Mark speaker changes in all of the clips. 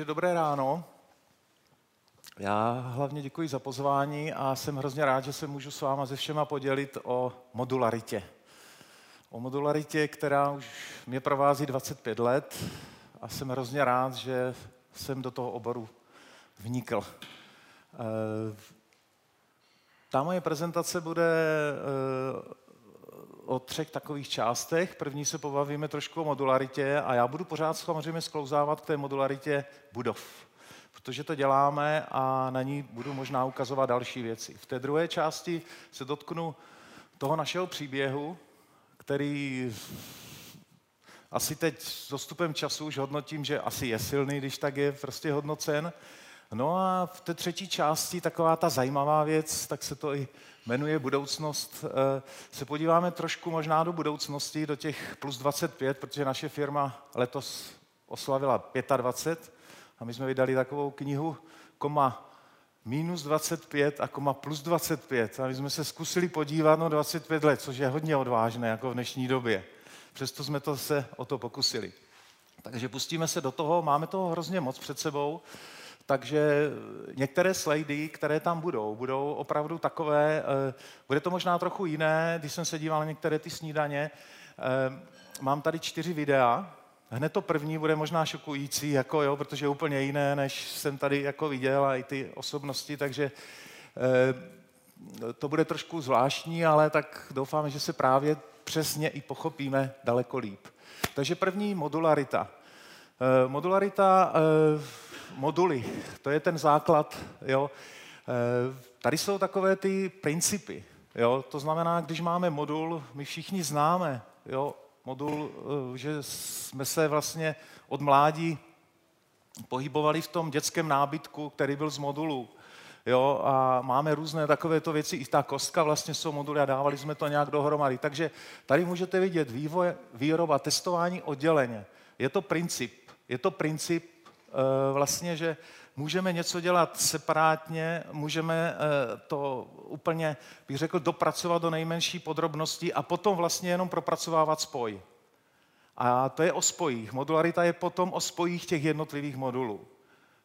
Speaker 1: Takže dobré ráno. Já hlavně děkuji za pozvání a jsem hrozně rád, že se můžu s váma se všema podělit o modularitě. O modularitě, která už mě provází 25 let a jsem hrozně rád, že jsem do toho oboru vnikl. Eh, ta moje prezentace bude eh, o třech takových částech. První se pobavíme trošku o modularitě a já budu pořád samozřejmě sklouzávat k té modularitě budov, protože to děláme a na ní budu možná ukazovat další věci. V té druhé části se dotknu toho našeho příběhu, který asi teď s dostupem času už hodnotím, že asi je silný, když tak je prostě hodnocen. No a v té třetí části taková ta zajímavá věc, tak se to i jmenuje Budoucnost. Eh, se podíváme trošku možná do budoucnosti, do těch plus 25, protože naše firma letos oslavila 25 a my jsme vydali takovou knihu koma minus 25 a koma plus 25. A my jsme se zkusili podívat no 25 let, což je hodně odvážné jako v dnešní době. Přesto jsme to se o to pokusili. Takže pustíme se do toho, máme toho hrozně moc před sebou. Takže některé slajdy, které tam budou, budou opravdu takové, eh, bude to možná trochu jiné, když jsem se díval na některé ty snídaně. Eh, mám tady čtyři videa, Hned to první bude možná šokující, jako jo, protože je úplně jiné, než jsem tady jako viděl a i ty osobnosti, takže eh, to bude trošku zvláštní, ale tak doufám, že se právě přesně i pochopíme daleko líp. Takže první modularita. Modularita moduly, to je ten základ. Jo. Eh, tady jsou takové ty principy. Jo. To znamená, když máme modul, my všichni známe jo, modul, eh, že jsme se vlastně od mládí pohybovali v tom dětském nábytku, který byl z modulu. Jo, a máme různé takovéto věci, i ta kostka vlastně jsou moduly a dávali jsme to nějak dohromady. Takže tady můžete vidět vývoj, výroba, testování odděleně. Je to princip. Je to princip vlastně, že můžeme něco dělat separátně, můžeme eh, to úplně, bych řekl, dopracovat do nejmenší podrobnosti a potom vlastně jenom propracovávat spoj. A to je o spojích. Modularita je potom o spojích těch jednotlivých modulů.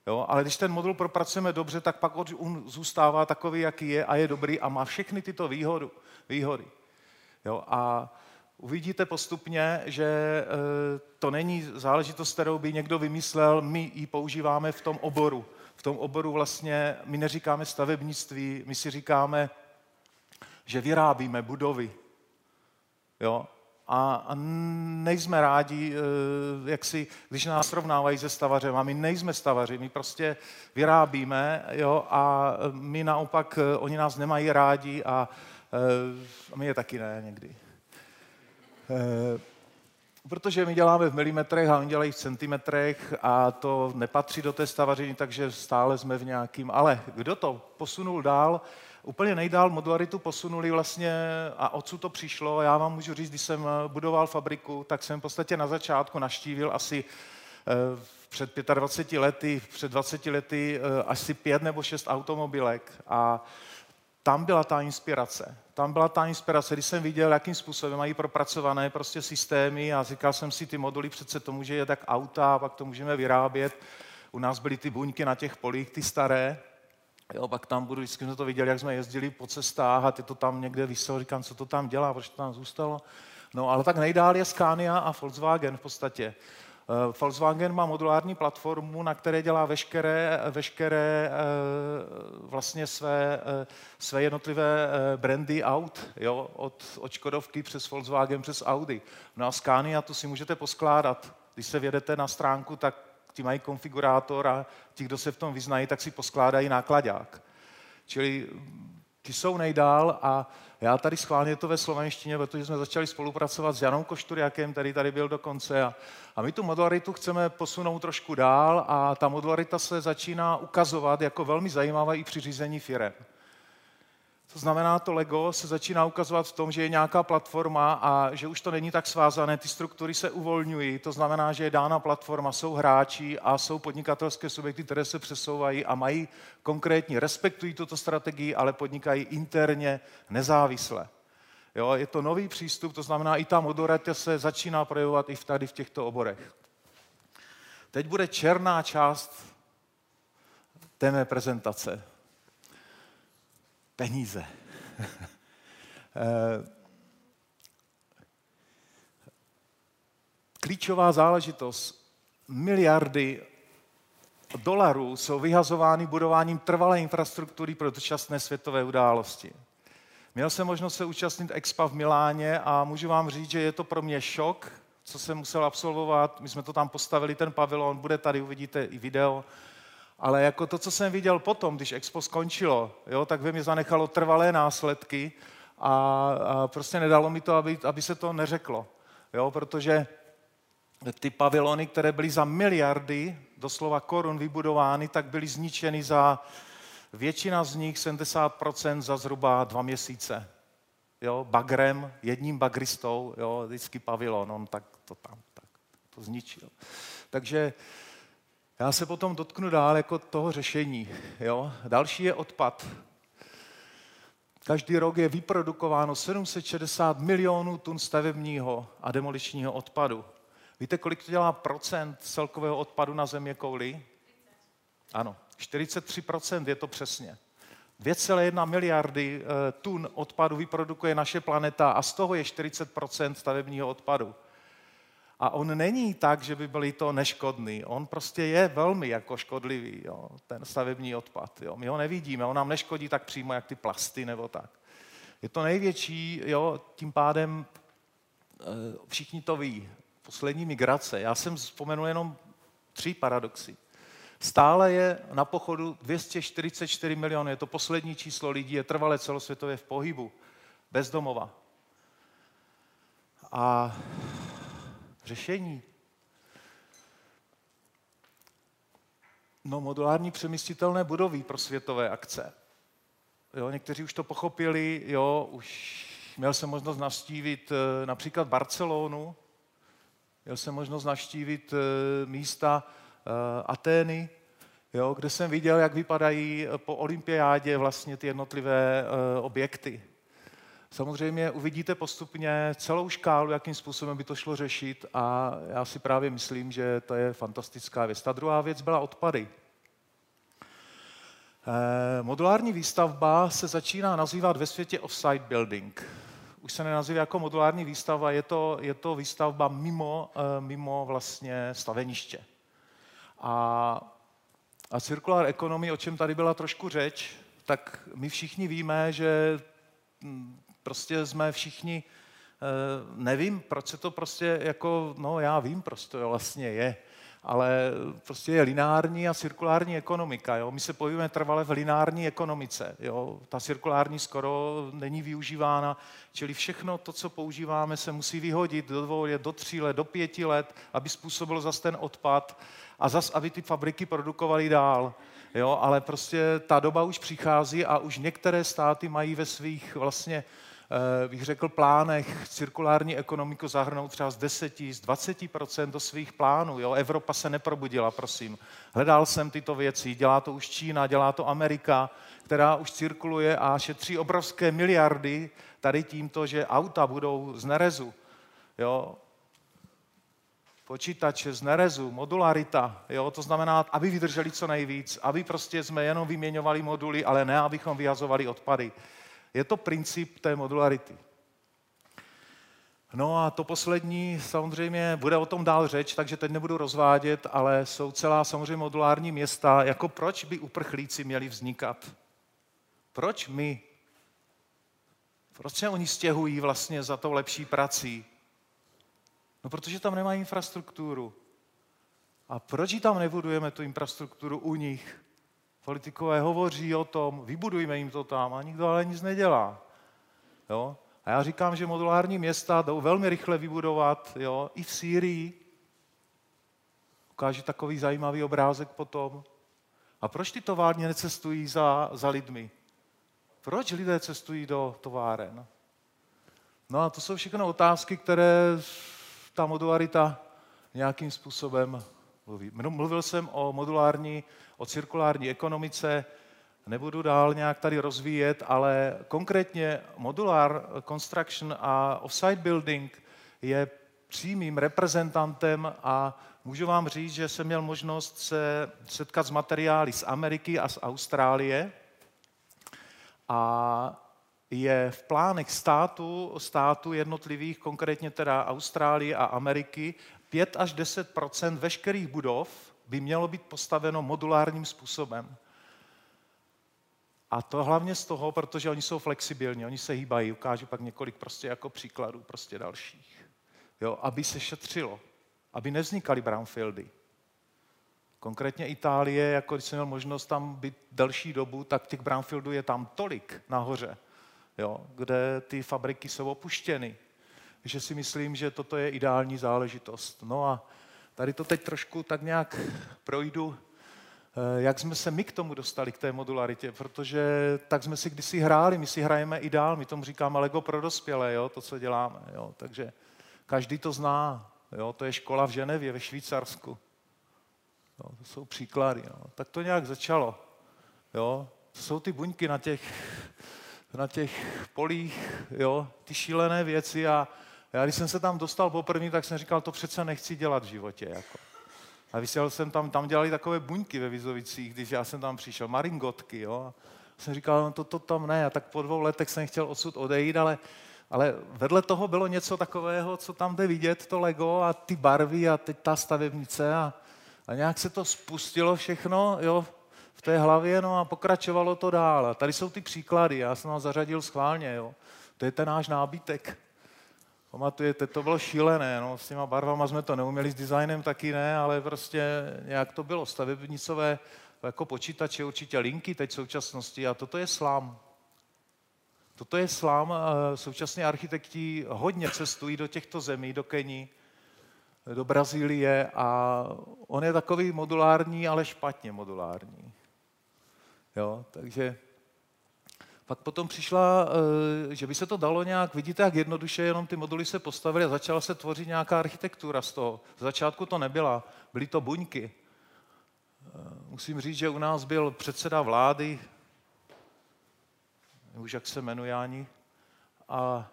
Speaker 1: Jo? Ale když ten modul propracujeme dobře, tak pak on zůstává takový, jaký je a je dobrý a má všechny tyto výhody. výhody. Jo? A uvidíte postupně, že eh, to není záležitost, kterou by někdo vymyslel, my ji používáme v tom oboru. V tom oboru vlastně my neříkáme stavebnictví, my si říkáme, že vyrábíme budovy. Jo? A, a nejsme rádi, eh, jak si, když nás srovnávají se stavařem, a my nejsme stavaři, my prostě vyrábíme, jo, a my naopak, eh, oni nás nemají rádi a, a my je taky ne někdy. Eh, protože my děláme v milimetrech a oni dělají v centimetrech a to nepatří do té stavařiny, takže stále jsme v nějakým. Ale kdo to posunul dál, úplně nejdál modularitu posunuli vlastně a odsud to přišlo. Já vám můžu říct, když jsem eh, budoval fabriku, tak jsem v podstatě na začátku naštívil asi eh, před 25 lety, před 20 lety asi pět nebo šest automobilek a tam byla ta inspirace. Tam byla ta inspirace, když jsem viděl, jakým způsobem mají propracované prostě systémy a říkal jsem si, ty moduly přece to může jet tak auta, a pak to můžeme vyrábět. U nás byly ty buňky na těch polích, ty staré. Jo, pak tam budu, vždycky jsme to viděli, jak jsme jezdili po cestách a ty to tam někde vysel, říkám, co to tam dělá, proč to tam zůstalo. No ale tak nejdál je Scania a Volkswagen v podstatě. Eh, Volkswagen má modulární platformu, na které dělá veškeré, veškeré eh, vlastně své, eh, své jednotlivé brandy aut, jo, od, od Škodovky přes Volkswagen, přes Audi. No a Scania tu si můžete poskládat. Když se vědete na stránku, tak ti mají konfigurátor a ti, kdo se v tom vyznají, tak si poskládají nákladák. Čili ti jsou nejdál a já tady schválně to ve slovenštině, protože jsme začali spolupracovat s Janou Košturiakem, který tady byl dokonce. A, a my tu modularitu chceme posunout trošku dál a ta modularita se začíná ukazovat jako velmi zajímavá i při řízení firem. To znamená, to Lego se začíná ukazovat v tom, že je nějaká platforma a že už to není tak svázané, ty struktury se uvolňují, to znamená, že je dána platforma, jsou hráči a jsou podnikatelské subjekty, které se přesouvají a mají konkrétně, respektují tuto strategii, ale podnikají interně nezávisle. Jo, je to nový přístup, to znamená, i ta moderace se začíná projevovat i v tady v těchto oborech. teď bude černá část té mé prezentace. Peníze. Eh, klíčová záležitost. Miliardy dolarů jsou vyhazovány budováním trvalé infrastruktury pro dočasné světové události. Měl jsem možnost se účastnit Expa v Miláně a můžu vám říct, že je to pro mě šok, co jsem musel absolvovat. My jsme to tam postavili, ten pavilon, bude tady, uvidíte i video. Ale jako to, co jsem viděl potom, když Expo skončilo, jo, tak ve mě zanechalo trvalé následky a, a prostě nedalo mi to, aby, aby se to neřeklo. Jo, protože ty pavilony, které byly za miliardy, doslova korun vybudovány, tak byly zničeny za většina z nich, 70% za zhruba dva měsíce. Jo, bagrem, jedním bagristou, jo, vždycky pavilon, on tak to tam, tak to zničil. Takže já se potom dotknu dál jako toho řešení. Jo. Další je odpad. Každý rok je vyprodukováno 760 milionů tun stavebního a demoličního odpadu. Víte, kolik to dělá procent celkového odpadu na země kouli? Ano, 43% je to přesně. 2,1 miliardy eh, tun odpadu vyprodukuje naše planeta a z toho je 40% stavebního odpadu. A on není tak, že by byli to neškodný. On prostě je velmi jako škodlivý, jo, ten stavební odpad. Jo. My ho nevidíme, on nám neškodí tak přímo, jak ty plasty nebo tak. Je to největší, jo, tím pádem eh, všichni to ví. Poslední migrace. Já jsem vzpomenul jenom tři paradoxy. Stále je na pochodu 244 milionů, je to poslední číslo lidí, je trvale celosvětově v pohybu, bezdomova. A řešení? No, modulární přemístitelné budovy pro světové akce. Jo, někteří už to pochopili, jo, už měl jsem možnost navštívit eh, například Barcelonu, měl jsem možnost navštívit eh, místa eh, Atény, jo, kde jsem viděl, jak vypadají po olympiádě vlastně ty jednotlivé objekty. Samozřejmě uvidíte postupně celou škálu, jakým způsobem by to šlo řešit a já si právě myslím, že to je fantastická věc. Ta druhá věc byla odpady. Eh, modulární výstavba se začíná nazývat ve světě off-site building. Už se nenazývá jako modulární výstavba, je to, je to výstavba mimo, eh, mimo vlastně staveniště. A, a circular economy, o čem tady byla trošku řeč, tak my všichni víme, že hm, prostě jsme všichni, eh, nevím, proč se to prostě jako, no já vím, proč to vlastně je, ale prostě je lineární a cirkulární ekonomika. Jo? My se pohybujeme trvale v lineární ekonomice. Jo? Ta cirkulární skoro není využívána, čili všechno to, co používáme, se musí vyhodit do dvou let, do tří let, do pěti let, aby způsobilo zase ten odpad a zase, aby ty fabriky produkovaly dál. Jo, ale prostě ta doba už přichází a už některé státy mají ve svých vlastně bych řekl, plánech cirkulární ekonomiku zahrnout třeba z 10, z 20% do svých plánů. Jo? Evropa se neprobudila, prosím. Hledal jsem tyto věci, dělá to už Čína, dělá to Amerika, která už cirkuluje a šetří obrovské miliardy tady tímto, že auta budou z nerezu. Jo? počítače z nerezu, modularita, jo? to znamená, aby vydrželi co nejvíc, aby prostě jsme jenom vyměňovali moduly, ale ne, abychom vyhazovali odpady. Je to princip té modularity. No a to poslední, samozřejmě bude o tom dál řeč, takže teď nebudu rozvádět, ale jsou celá samozřejmě modulární města. Jako proč by uprchlíci měli vznikat? Proč my? Proč se oni stěhují vlastně za tou lepší prací? No protože tam nemají infrastrukturu. A proč ji tam nebudujeme, tu infrastrukturu u nich? Politikové hovoří o tom, vybudujme jim to tam a nikdo ale nic nedělá. Jo? A já říkám, že modulární města jdou velmi rychle vybudovat, jo? i v Sýrii. Ukážu takový zajímavý obrázek potom. A proč ty továrny necestují za, za lidmi? Proč lidé cestují do továren? No a to jsou všechno otázky, které ta modularita nějakým způsobem mluví. Mluvil jsem o modulární o cirkulární ekonomice, nebudu dál nějak tady rozvíjet, ale konkrétně modular construction a offsite building je přímým reprezentantem a můžu vám říct, že jsem měl možnost se setkat s materiály z Ameriky a z Austrálie. A je v plánech státu, státu jednotlivých, konkrétně teda Austrálie a Ameriky, 5 až 10% veškerých budov by mělo být postaveno modulárním způsobem. A to hlavně z toho, protože oni jsou flexibilní, oni se hýbají, ukážu pak několik prostě jako příkladů prostě dalších. Jo, aby se šetřilo, aby nevznikaly brownfieldy. Konkrétně Itálie, jako když jsem měl možnost tam být delší dobu, tak těch brownfieldů je tam tolik nahoře, jo, kde ty fabriky jsou opuštěny. že si myslím, že toto je ideální záležitost. No a tady to teď trošku tak nějak projdu, eh, jak jsme se my k tomu dostali, k té modularitě, protože tak jsme si kdysi hráli, my si hrajeme i dál, my tomu říkáme Lego pro dospělé, jo, to, co děláme. Jo, takže každý to zná, jo, to je škola v Ženevě, ve Švýcarsku. Jo, to jsou příklady. Jo. Tak to nějak začalo. Jo. To jsou ty buňky na těch, na těch polích, jo, ty šílené věci a já když jsem se tam dostal poprvé, tak jsem říkal, to přece nechci dělat v životě. Jako. A vysílal jsem tam, tam dělali takové buňky ve Vizovicích, když já jsem tam přišel, maringotky, jo. A jsem říkal, no to, to tam ne, a tak po dvou letech jsem chtěl odsud odejít, ale, ale vedle toho bylo něco takového, co tam jde vidět, to Lego a ty barvy a teď ta stavebnice a, a nějak se to spustilo všechno, jo, v té hlavě, no a pokračovalo to dál. A tady jsou ty příklady, já jsem ho zařadil schválně, jo. To je ten náš nábytek. Pamatujete, to bylo šílené, no, s těma barvama jsme to neuměli, s designem taky ne, ale prostě nějak to bylo. Stavebnicové jako počítače, určitě linky teď v současnosti a toto je slám. Toto je slám, současně architekti hodně cestují do těchto zemí, do Keni, do Brazílie a on je takový modulární, ale špatně modulární. Jo, takže pak potom přišla, eh, že by se to dalo nějak, vidíte, jak jednoduše jenom ty moduly se postavily a začala se tvořit nějaká architektura z toho. Z začátku to nebyla, byly to buňky. Eh, musím říct, že u nás byl předseda vlády, už jak se jmenuje ani, a,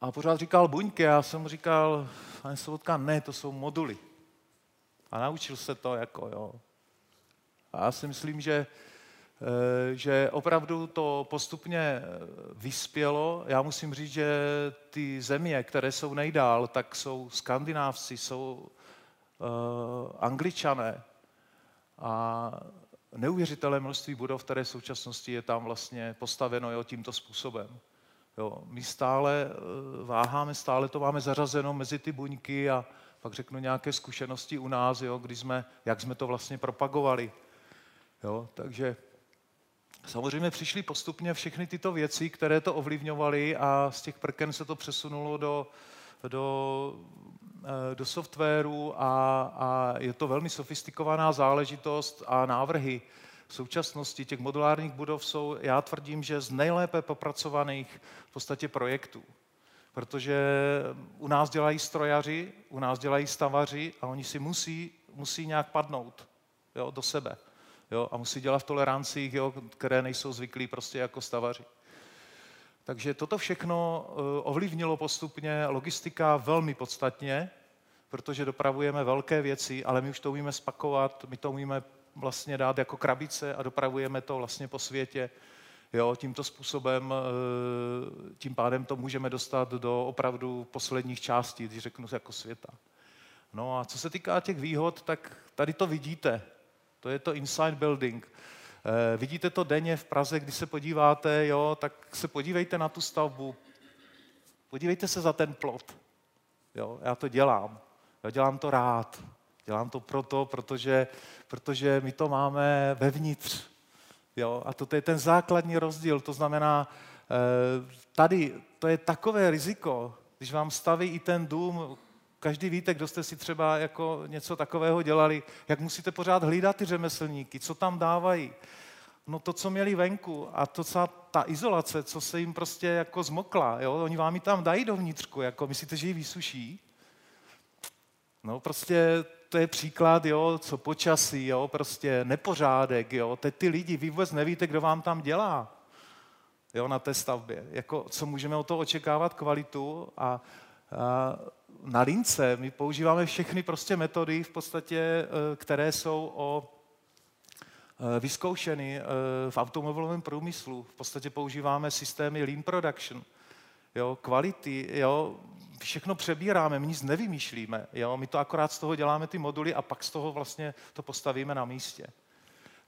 Speaker 1: a pořád říkal buňky. Já jsem mu říkal, pane Sobotka, ne, to jsou moduly. A naučil se to, jako jo. A já si myslím, že že opravdu to postupně eh, vyspělo. Já musím říct, že ty země, které jsou nejdál, tak jsou skandinávci, jsou uh, angličané a neuvěřitelné množství budov, které v současnosti je tam vlastně postaveno jo, tímto způsobem. Jo, my stále váháme, stále to máme zařazeno mezi ty buňky a pak řeknu nějaké zkušenosti u nás, jo, kdy jsme, jak jsme to vlastně propagovali. Jo, takže Samozřejmě přišly postupně všechny tyto věci, které to ovlivňovaly a z těch prken se to přesunulo do, do, eh, do softwaru a, a je to velmi sofistikovaná záležitost a návrhy v současnosti těch modulárních budov jsou, já tvrdím, že z nejlépe popracovaných v podstatě projektů. Protože u nás dělají strojaři, u nás dělají stavaři a oni si musí, musí nějak padnout jo, do sebe jo, a musí dělat v tolerancích, jo, které nejsou zvyklí prostě jako stavaři. Takže toto všechno eh, ovlivnilo postupně logistika velmi podstatně, protože dopravujeme velké věci, ale my už to umíme spakovat, my to umíme vlastně dát jako krabice a dopravujeme to vlastně po světě. Jo, tímto způsobem, eh, tím pádem to můžeme dostat do opravdu posledních částí, když řeknu jako světa. No a co se týká těch výhod, tak tady to vidíte. To je to inside building. Eh, vidíte to denně v Praze, když se podíváte, jo, tak se podívejte na tu stavbu. Podívejte se za ten plot. Jo, já to dělám. Já dělám to rád. Dělám to proto, protože, protože my to máme vevnitř. Jo, a to je ten základní rozdíl. To znamená, eh, tady to je takové riziko, když vám staví i ten dům, Každý víte, kdo jste si třeba jako něco takového dělali, jak musíte pořád hlídat ty řemeslníky, co tam dávají. No to, co měli venku a to, co ta izolace, co se jim prostě jako zmokla, jo? oni vám ji tam dají dovnitřku, jako myslíte, že ji vysuší? No prostě to je příklad, jo, co počasí, jo, prostě nepořádek, jo, teď ty lidi, vy vůbec nevíte, kdo vám tam dělá, jo, na té stavbě, jako, co můžeme o toho očekávat kvalitu a na lince my používáme všechny prostě metody v podstatě, eh, které jsou o eh, vyzkoušeny eh, v automobilovém průmyslu. V podstatě používáme systémy lean production, jo, kvality, jo, všechno přebíráme, my nic nevymýšlíme, jo, my to akorát z toho děláme ty moduly a pak z toho vlastně to postavíme na místě.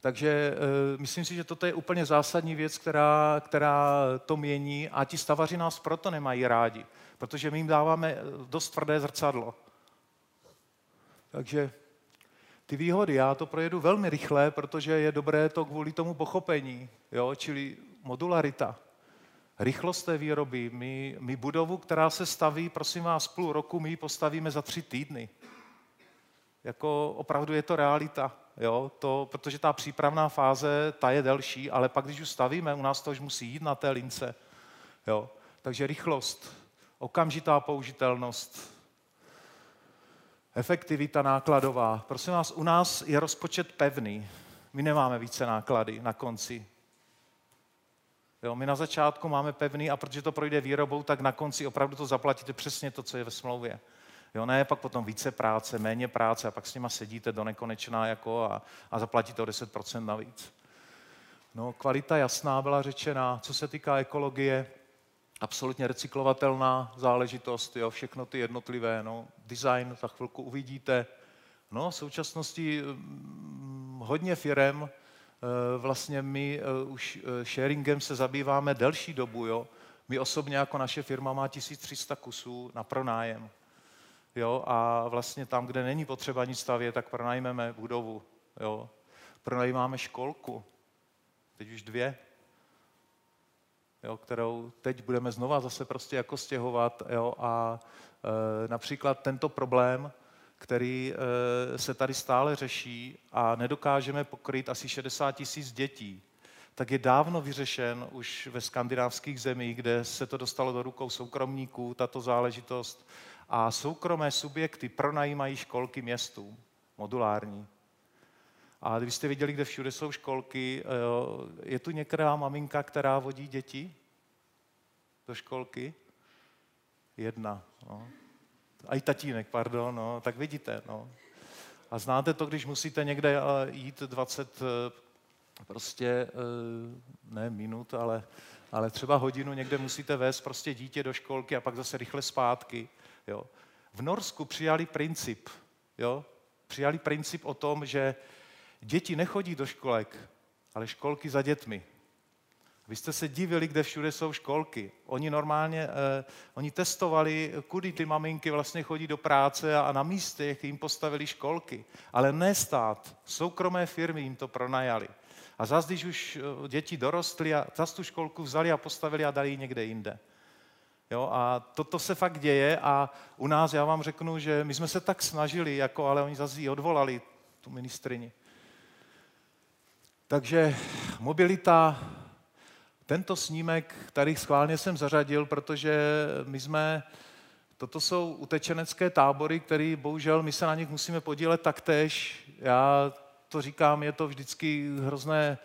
Speaker 1: Takže uh, myslím si, že toto je úplně zásadní věc, která, která to mění a ti stavaři nás proto nemají rádi, protože my jim dáváme eh, dost tvrdé zrcadlo. Takže ty výhody, já to projedu velmi rychle, protože je dobré to kvůli tomu pochopení, jo? čili modularita, rychlost té výroby. My, my budovu, která se staví, prosím vás, půl roku, my ji postavíme za tři týdny. Jako opravdu je to realita. Jo, to, protože ta přípravná fáze, ta je delší, ale pak, když už stavíme, u nás to už musí jít na té lince. Jo. Takže rychlost, okamžitá použitelnost, efektivita nákladová. Prosím vás, u nás je rozpočet pevný. My nemáme více náklady na konci. Jo, my na začátku máme pevný a protože to projde výrobou, tak na konci opravdu to zaplatíte přesně to, co je ve smlouvě. Jo, ne, pak potom více práce, méně práce a pak s nima sedíte do nekonečná jako a, a zaplatíte o 10% navíc. No, kvalita jasná byla řečena. Co se týká ekologie, absolutně recyklovatelná záležitost, jo, všechno ty jednotlivé, no, design za chvilku uvidíte. No, v současnosti hm, hodně firem, eh, vlastně my eh, už eh, sharingem se zabýváme delší dobu, jo. My osobně jako naše firma má 1300 kusů na pronájem jo, a vlastně tam, kde není potřeba nic stavět, tak pronajmeme budovu, jo. Pronajímáme školku, teď už dvě, jo, kterou teď budeme znova zase prostě jako stěhovat, jo, a e, například tento problém, který e, se tady stále řeší a nedokážeme pokryt asi 60 tisíc dětí, tak je dávno vyřešen už ve skandinávských zemích, kde se to dostalo do rukou soukromníků, tato záležitost, a soukromé subjekty pronajímají školky městům, modulární. A kdybyste viděli, kde všude jsou školky, eh, je tu některá maminka, která vodí děti do školky? Jedna. No. A i tatínek, pardon, no, tak vidíte. No. A znáte to, když musíte někde eh, jít 20 eh, prostě, ne minut, ale, ale třeba hodinu někde musíte vést prostě dítě do školky a pak zase rychle zpátky. Jo. V Norsku přijali princip, jo, přijali princip o tom, že děti nechodí do školek, ale školky za dětmi. Vy jste se divili, kde všude jsou školky. Oni normálně, eh, oni testovali, kudy ty maminky vlastně chodí do práce a, a na místech jim postavili školky. Ale ne stát, soukromé firmy jim to pronajali. A zase, když už eh, děti dorostly a zase tu školku vzali a postavili a dali ji někde jinde. Jo, a toto se fakt děje a u nás, já vám řeknu, že my jsme se tak snažili, jako, ale oni zase ji odvolali, tu ministrini. Takže mobilita, tento snímek tady schválně jsem zařadil, protože my jsme, toto jsou utečenecké tábory, které bohužel my se na nich musíme podílet taktéž. Já to říkám, je to vždycky hrozné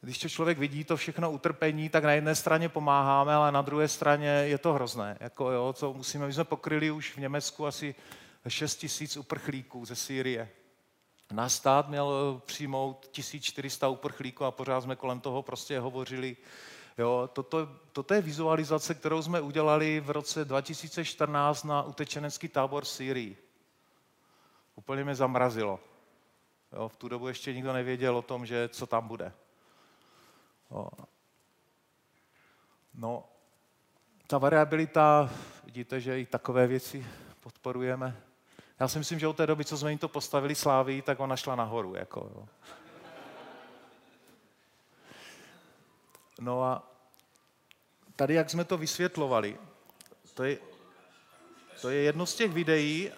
Speaker 1: když to člověk vidí to všechno utrpení, tak na jedné straně pomáháme, ale na druhé straně je to hrozné. Jako jo, co musíme, my jsme pokryli už v Německu asi 6 tisíc uprchlíků ze Sýrie. Náš stát měl přijmout 1400 uprchlíků a pořád jsme kolem toho prostě hovořili. Jo, toto, toto je vizualizace, kterou jsme udělali v roce 2014 na utečenecký tábor v Sýrii. Úplně mě zamrazilo. Jo, v tu dobu ještě nikdo nevěděl o tom, že co tam bude. No, ta variabilita, vidíte, že i takové věci podporujeme. Já si myslím, že od té doby, co jsme jim to postavili slávy, tak ona šla nahoru. Jako, jo. No a tady, jak jsme to vysvětlovali, to je, to je jedno z těch videí,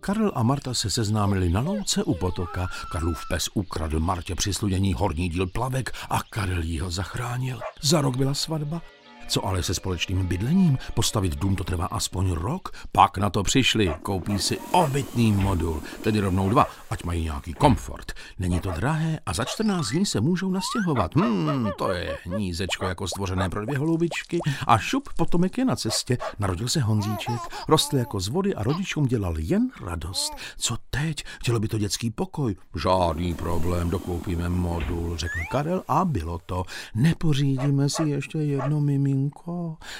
Speaker 2: Karel a Marta se seznámili na louce u potoka. Karlův pes ukradl Martě při horní díl plavek a Karel jí ho zachránil. Za rok byla svatba. Co ale se společným bydlením? Postavit dům to trvá aspoň rok? Pak na to přišli, koupí si obytný modul, tedy rovnou dva, ať mají nějaký komfort. Není to drahé a za 14 dní se můžou nastěhovat. Hmm, to je hnízečko jako stvořené pro dvě holubičky a šup potomek je na cestě. Narodil se Honzíček, rostl jako z vody a rodičům dělal jen radost. Co teď? Chtělo by to dětský pokoj? Žádný problém, dokoupíme modul, řekl Karel a bylo to. Nepořídíme si ještě jedno miminko?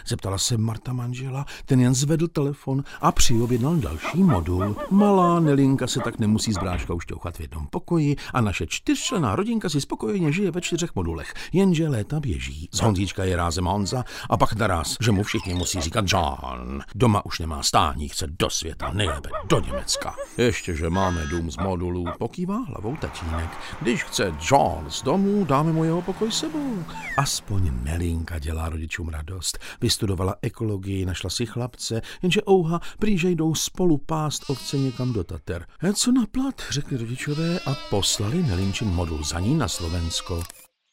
Speaker 2: Zeptala se Marta manžela, ten jen zvedl telefon a přiobjednal další modul. Malá Nelinka se tak nemusí s bráškou šťouchat v jednom pokoji a naše čtyřčlená rodinka si spokojeně žije ve čtyřech modulech. Jenže léta běží. Z Honzíčka je rázem Honza a pak naraz, že mu všichni musí říkat John. Doma už nemá stání, chce do světa, nejlépe do Německa. Ještě, že máme dům z modulů, pokývá hlavou tatínek. Když chce John z domu, dáme mu jeho pokoj sebou. Aspoň Nelinka dělá rodičům radost. Vystudovala ekologii, našla si chlapce, jenže ouha, prýže jdou spolu pást ovce někam do Tater. E co na plat, řekli rodičové a poslali Nelinčin modul za ní na Slovensko.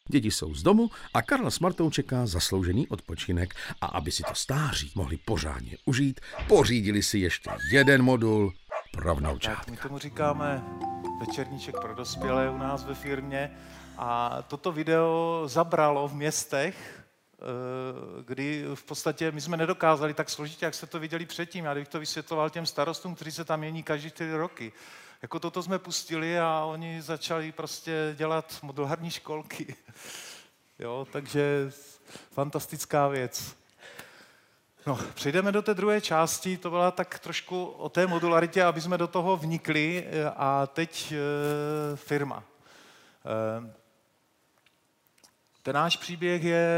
Speaker 2: Děti jsou z domu a Karla s Martou čeká zasloužený odpočinek a aby si to stáří mohli pořádně užít, pořídili si ještě jeden modul pro vnoučátka.
Speaker 1: My tomu říkáme večerníček pro dospělé u nás ve firmě a toto video zabralo v městech, kdy v podstatě my jsme nedokázali tak složitě, jak jste to viděli předtím. Já bych to vysvětloval těm starostům, kteří se tam mění každý čtyři roky. Jako toto jsme pustili a oni začali prostě dělat modulární školky. Jo, takže fantastická věc. No, přejdeme do té druhé části, to byla tak trošku o té modularitě, aby jsme do toho vnikli a teď e, firma. E, ten náš příběh je,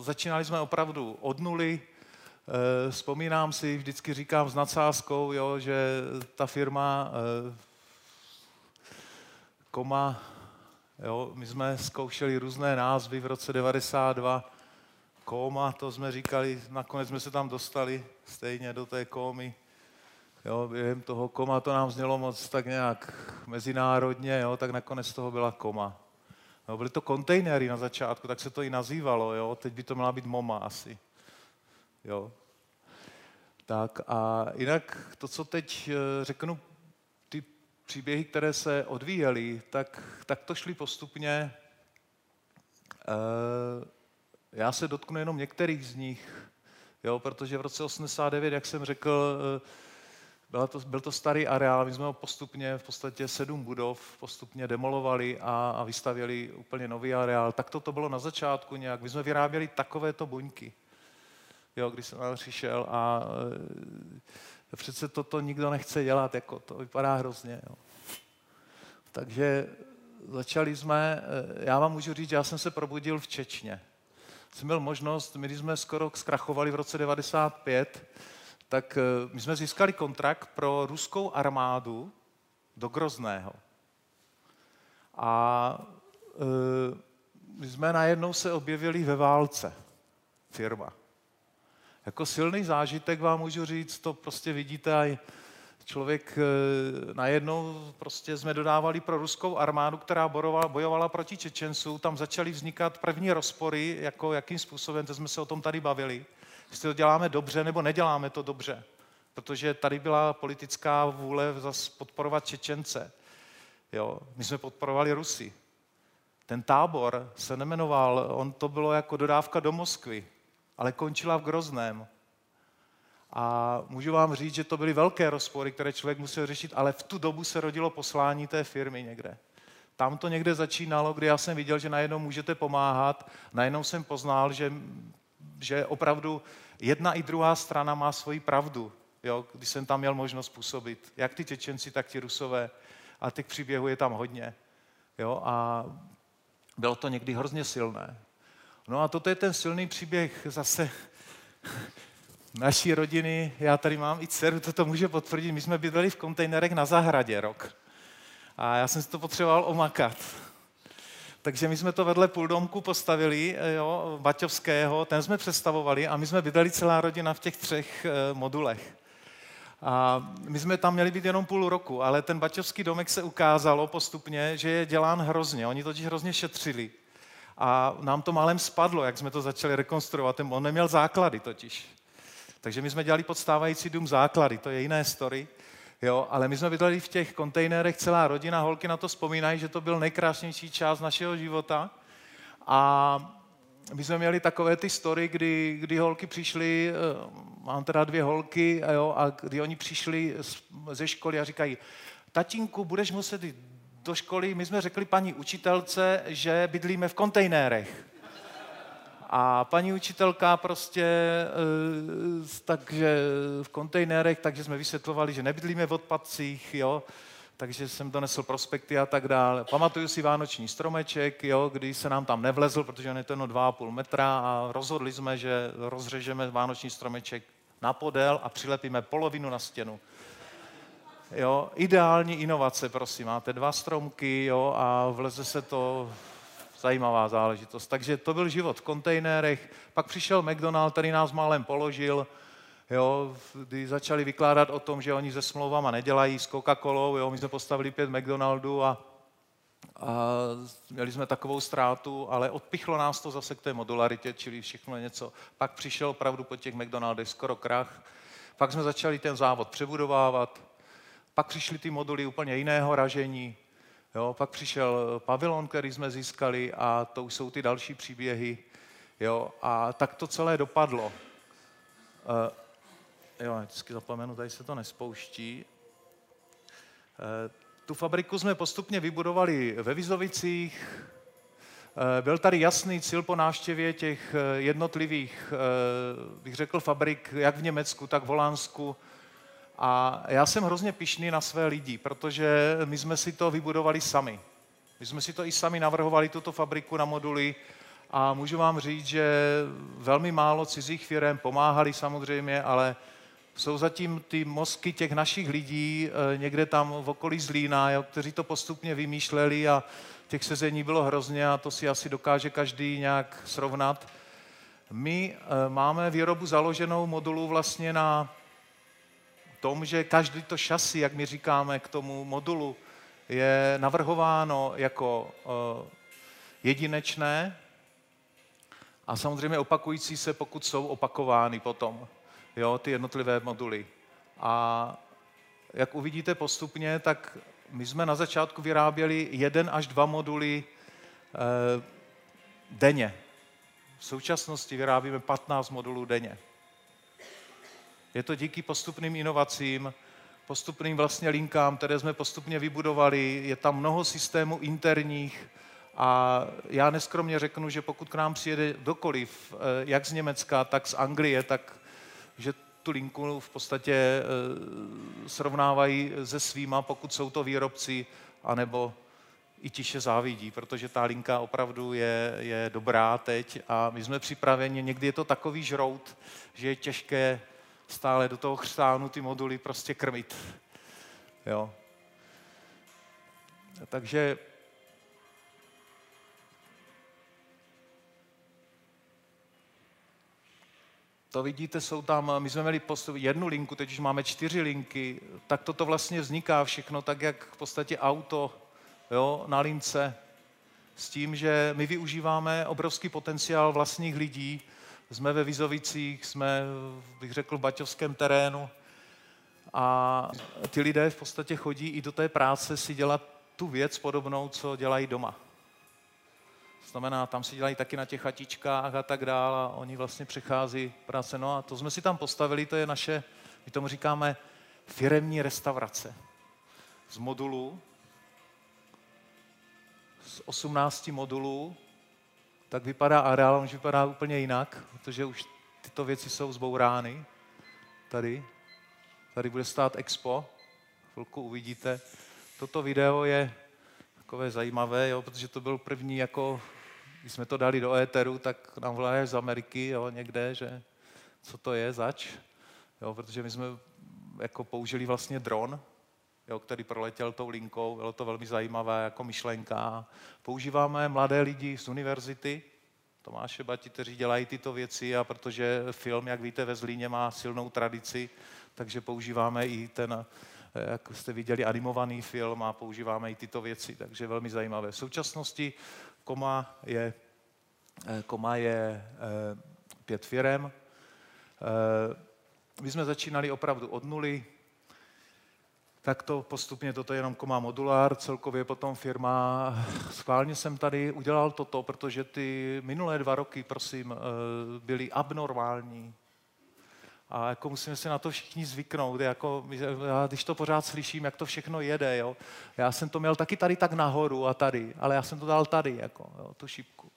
Speaker 1: začínali jsme opravdu od nuly, e, vzpomínám si, vždycky říkám s nadsázkou, jo, že ta firma e, Koma, jo, my jsme zkoušeli různé názvy v roce 92, kóma, to jsme říkali, nakonec jsme se tam dostali stejně do té kómy. Jo, během toho koma to nám znělo moc tak nějak mezinárodně, jo, tak nakonec toho byla koma. No, byly to kontejnery na začátku, tak se to i nazývalo, jo, teď by to měla být MoMA asi. Jo. Tak a jinak to, co teď eh, řeknu, ty příběhy, které se odvíjely, tak, tak to šly postupně. E, já se dotknu jenom některých z nich, jo, protože v roce 89, jak jsem řekl, eh, byla to, byl to starý areál, my jsme ho postupně, v podstatě sedm budov, postupně demolovali a, a vystavěli úplně nový areál. Tak to, to bylo na začátku nějak. My jsme vyráběli takovéto buňky, jo, když jsem tam přišel a e, přece toto nikdo nechce dělat, jako to vypadá hrozně. Jo. Takže začali jsme, e, já vám můžu říct, já jsem se probudil v Čečně jsem měl možnost, my když jsme skoro zkrachovali v roce 95, tak eh, my jsme získali kontrakt pro ruskou armádu do Grozného. A e, my jsme najednou se objevili ve válce, firma. Jako silný zážitek vám můžu říct, to prostě vidíte aj člověk eh, najednou prostě jsme dodávali pro ruskou armádu, která bojovala, bojovala proti Čečenců, tam začaly vznikat první rozpory, jako jakým způsobem, to jsme se o tom tady bavili, jestli to děláme dobře nebo neděláme to dobře. Protože tady byla politická vůle zase podporovat Čečence. Jo, my jsme podporovali Rusy. Ten tábor se nemenoval, on to bylo jako dodávka do Moskvy, ale končila v Grozném. A můžu vám říct, že to byly velké rozpory, které člověk musel řešit, ale v tu dobu se rodilo poslání té firmy někde. Tam to někde začínalo, kdy já jsem viděl, že najednou můžete pomáhat, najednou jsem poznal, že, že opravdu jedna i druhá strana má svoji pravdu, jo, když jsem tam měl možnost působit. Jak ty Čečenci, tak ti Rusové. A těch příběhů je tam hodně. Jo, a bylo to někdy hrozně silné. No a toto je ten silný příběh zase naší rodiny, já tady mám i dceru, to to může potvrdit, my jsme bydleli v kontejnerech na zahradě rok. A já jsem si to potřeboval omakat. Takže my jsme to vedle půldomku postavili, jo, Baťovského, ten jsme představovali a my jsme bydleli celá rodina v těch třech e, modulech. A my jsme tam měli být jenom půl roku, ale ten Baťovský domek se ukázalo postupně, že je dělán hrozně. Oni totiž hrozně šetřili. a nám to málem spadlo, jak jsme to začali rekonstruovat. On neměl základy totiž. Takže my jsme dělali podstávající dům základy, to je jiné story. Jo, ale my jsme bydleli v těch kontejnerech, celá rodina, holky na to vzpomínají, že to byl nejkrásnější část našeho života. A my jsme měli takové ty story, kdy, kdy holky přišly, eh, mám teda dvě holky, a, jo, a kdy oni přišli ze školy a říkají, tatínku, budeš muset jít do školy, my jsme řekli paní učitelce, že bydlíme v kontejnerech. A paní učitelka prostě, eh, takže v kontejnerech, takže jsme vysvětlovali, že nebydlíme v odpadcích, jo, takže jsem donesl prospekty a tak dále. Pamatuju si vánoční stromeček, jo, kdy se nám tam nevlezl, protože on je to 2,5 metra a rozhodli jsme, že rozřežeme vánoční stromeček na podél a přilepíme polovinu na stěnu. Jo, ideální inovace, prosím. Máte dva stromky jo, a vleze se to zajímavá záležitost. Takže to byl život v kontejnerech. Pak přišel McDonald, který nás málem položil, jo, kdy začali vykládat o tom, že oni se smlouvama nedělají s Coca-Colou, jo, my jsme postavili pět McDonaldů a, a měli jsme takovou ztrátu, ale odpichlo nás to zase k té modularitě, čili všechno něco. Pak přišel opravdu po těch McDonaldech skoro krach. Pak jsme začali ten závod přebudovávat, pak přišly ty moduly úplně jiného ražení, jo, pak přišel pavilon, který jsme získali a to už jsou ty další příběhy. Jo, a tak to celé dopadlo. Uh, jo, vždycky zapomenu, tady se to nespouští. Uh, tu fabriku jsme postupně vybudovali ve Vizovicích. Uh, byl tady jasný cíl po návštěvě těch jednotlivých, bych řekl, fabrik, jak v Německu, tak v Holandsku, a já jsem hrozně pišný na své lidi, protože my jsme si to vybudovali sami. My jsme si to i sami navrhovali, tuto fabriku na moduly, a můžu vám říct, že velmi málo cizích firm pomáhali samozřejmě, ale jsou zatím ty mozky těch našich lidí eh, někde tam v okolí Zlína, jo, kteří to postupně vymýšleli a těch sezení bylo hrozně a to si asi dokáže každý nějak srovnat. My eh, máme výrobu založenou modulu vlastně na tom, že každý to šasy, jak my říkáme k tomu modulu, je navrhováno jako uh, jedinečné a samozřejmě opakující se, pokud jsou opakovány potom, jo, ty jednotlivé moduly. A jak uvidíte postupně, tak my jsme na začátku vyráběli jeden až dva moduly uh, denně. V současnosti vyrábíme 15 modulů denně. Je to díky postupným inovacím, postupným vlastně linkám, které jsme postupně vybudovali. Je tam mnoho systémů interních a já neskromně řeknu, že pokud k nám přijede dokoliv, eh, jak z Německa, tak z Anglie, tak že tu linku v podstatě eh, srovnávají se svýma, pokud jsou to výrobci, anebo i tiše závidí, protože ta linka opravdu je, je dobrá teď a my jsme připraveni, někdy je to takový žrout, že je těžké stále do toho chřtánu ty moduly prostě krmit. Jo. Takže To vidíte, jsou tam, my jsme měli jednu linku, teď už máme čtyři linky, tak toto vlastně vzniká všechno tak, jak v podstatě auto jo, na lince, s tím, že my využíváme obrovský potenciál vlastních lidí, jsme ve Vizovicích, jsme, bych řekl, v baťovském terénu a ty lidé v podstatě chodí i do té práce si dělat tu věc podobnou, co dělají doma. To znamená, tam si dělají taky na těch chatičkách a tak dále a oni vlastně přechází práce. No a to jsme si tam postavili, to je naše, my tomu říkáme, firemní restaurace. Z modulů, z 18 modulů, tak vypadá areál, on už vypadá úplně jinak, protože už tyto věci jsou zbourány. Tady. Tady bude stát Expo. Chvilku uvidíte. Toto video je takové zajímavé, jo, protože to byl první, jako, když jsme to dali do éteru, tak nám volají z Ameriky jo, někde, že co to je zač, jo, protože my jsme jako použili vlastně dron, jo, který proletěl tou linkou, bylo to velmi zajímavé jako myšlenka. Používáme mladé lidi z univerzity, Tomáše Bati, kteří dělají tyto věci a protože film, jak víte, ve Zlíně má silnou tradici, takže používáme i ten, jak jste viděli, animovaný film a používáme i tyto věci, takže velmi zajímavé. V současnosti Koma je Koma je pět firem. My jsme začínali opravdu od nuly, tak to postupně, toto je jenom Koma Modulár, celkově potom firma, schválně jsem tady udělal toto, protože ty minulé dva roky, prosím, byly abnormální. A jako musíme si na to všichni zvyknout. Jako, já, když to pořád slyším, jak to všechno jede, jo. Já jsem to měl taky tady tak nahoru a tady, ale já jsem to dal tady, jako, jo, tu šipku.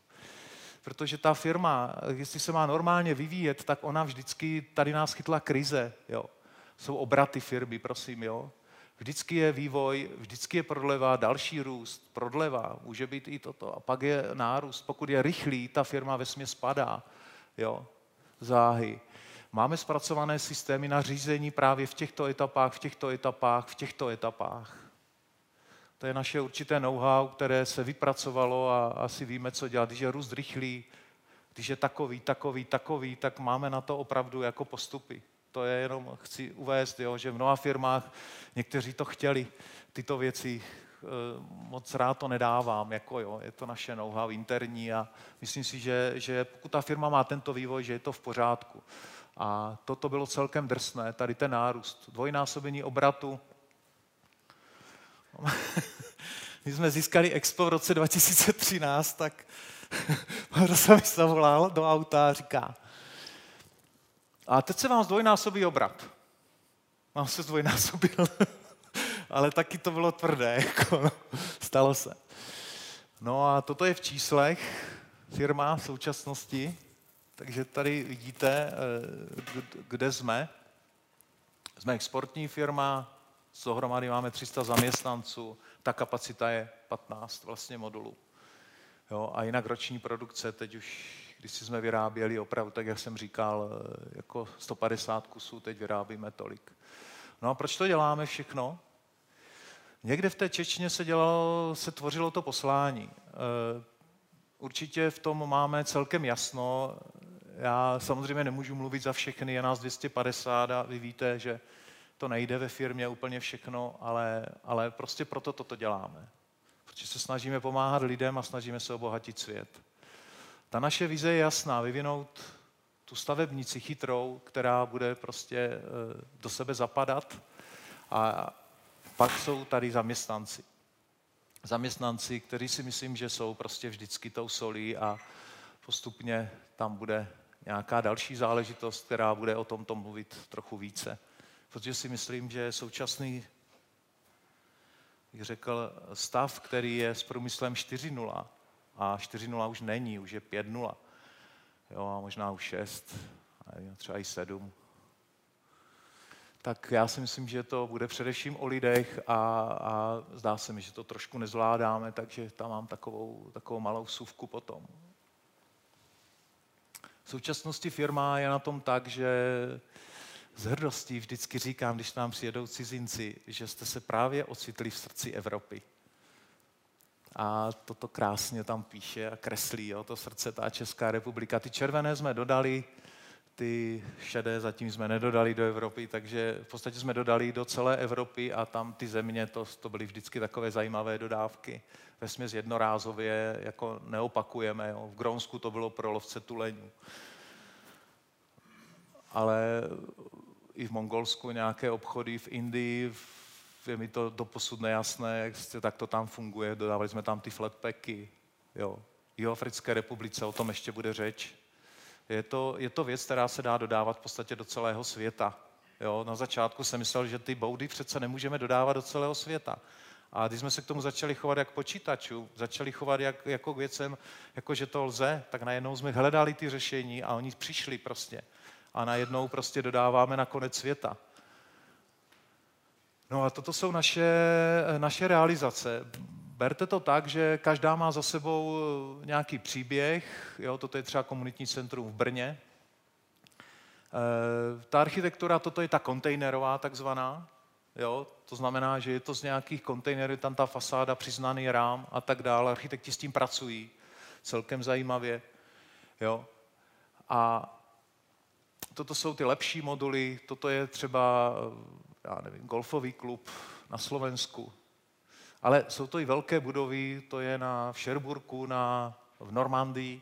Speaker 1: Protože ta firma, jestli se má normálně vyvíjet, tak ona vždycky, tady nás chytla krize, jo. Jsou obraty firmy, prosím, jo. Vždycky je vývoj, vždycky je prodleva, další růst, prodleva, může být i toto. A pak je nárůst. Pokud je rychlý, ta firma ve spadá, jo, záhy. Máme zpracované systémy na řízení právě v těchto etapách, v těchto etapách, v těchto etapách. To je naše určité know-how, které se vypracovalo a asi víme, co dělat. Když je růst rychlý, když je takový, takový, takový, tak máme na to opravdu jako postupy. To je jenom, chci uvést, jo, že v mnoha firmách někteří to chtěli, tyto věci, eh, moc rád to nedávám, jako jo, je to naše know-how interní a myslím si, že, že pokud ta firma má tento vývoj, že je to v pořádku. A toto bylo celkem drsné, tady ten nárůst, dvojnásobení obratu. My jsme získali Expo v roce 2013, tak Rosa mi zavolal do auta a říká, a teď se vám zdvojnásobí obrat. Mám se zdvojnásobil, ale taky to bylo tvrdé, jako, no, stalo se. No a toto je v číslech firma v současnosti. Takže tady vidíte, eh, kde jsme. Jsme exportní firma, dohromady máme 300 zaměstnanců, ta kapacita je 15 vlastně modulů. Jo, a jinak roční produkce, teď už, když jsme vyráběli opravdu, tak jak jsem říkal, eh, jako 150 kusů, teď vyrábíme tolik. No a proč to děláme všechno? Někde v té Čečně se, dělalo, se tvořilo to poslání. Eh, určitě v tom máme celkem jasno. Já samozřejmě nemůžu mluvit za všechny, je nás 250 a vy víte, že to nejde ve firmě úplně všechno, ale, ale prostě proto toto děláme. Protože se snažíme pomáhat lidem a snažíme se obohatit svět. Ta naše vize je jasná, vyvinout tu stavebnici chytrou, která bude prostě eh, do sebe zapadat a pak jsou tady zaměstnanci zaměstnanci, kteří si myslím, že jsou prostě vždycky tou solí a postupně tam bude nějaká další záležitost, která bude o tomto mluvit trochu více. Protože si myslím, že současný, bych řekl, stav, který je s průmyslem 4.0, a 4.0 už není, už je 5.0, jo, a možná už 6, nevím, třeba i 7, tak já si myslím, že to bude především o lidech a, a zdá se mi, že to trošku nezvládáme, takže tam mám takovou, takovou malou suvku potom. V současnosti firma je na tom tak, že z hrdostí vždycky říkám, když nám přijedou cizinci, že jste se právě ocitli v srdci Evropy. A toto krásně tam píše a kreslí, jo, to srdce, ta Česká republika. Ty červené jsme dodali ty šedé zatím jsme nedodali do Evropy, takže v podstatě jsme dodali do celé Evropy a tam ty země, to, to byly vždycky takové zajímavé dodávky. Ve směs jednorázově jako neopakujeme. Jo. V Grónsku to bylo pro lovce tuleňů. Ale i v Mongolsku nějaké obchody, v Indii, je mi to doposud nejasné, jak se, tak to tam funguje. Dodávali jsme tam ty flatpacky. Jo. V Africké republice o tom ještě bude řeč je to, je to věc, která se dá dodávat v podstatě do celého světa. Jo, na začátku jsem myslel, že ty boudy přece nemůžeme dodávat do celého světa. A když jsme se k tomu začali chovat jak počítačů, začali chovat jak, jako k věcem, jako že to lze, tak najednou jsme hledali ty řešení a oni přišli prostě. A najednou prostě dodáváme na konec světa. No a toto jsou naše, naše realizace berte to tak, že každá má za sebou nějaký příběh. Jo, toto je třeba komunitní centrum v Brně. E, ta architektura, toto je ta kontejnerová takzvaná. Jo, to znamená, že je to z nějakých kontejnerů, tam ta fasáda, přiznaný rám a tak dále. Architekti s tím pracují celkem zajímavě. Jo. A toto jsou ty lepší moduly, toto je třeba, já nevím, golfový klub na Slovensku, ale jsou to i velké budovy, to je na v Šerburku, na, v Normandii,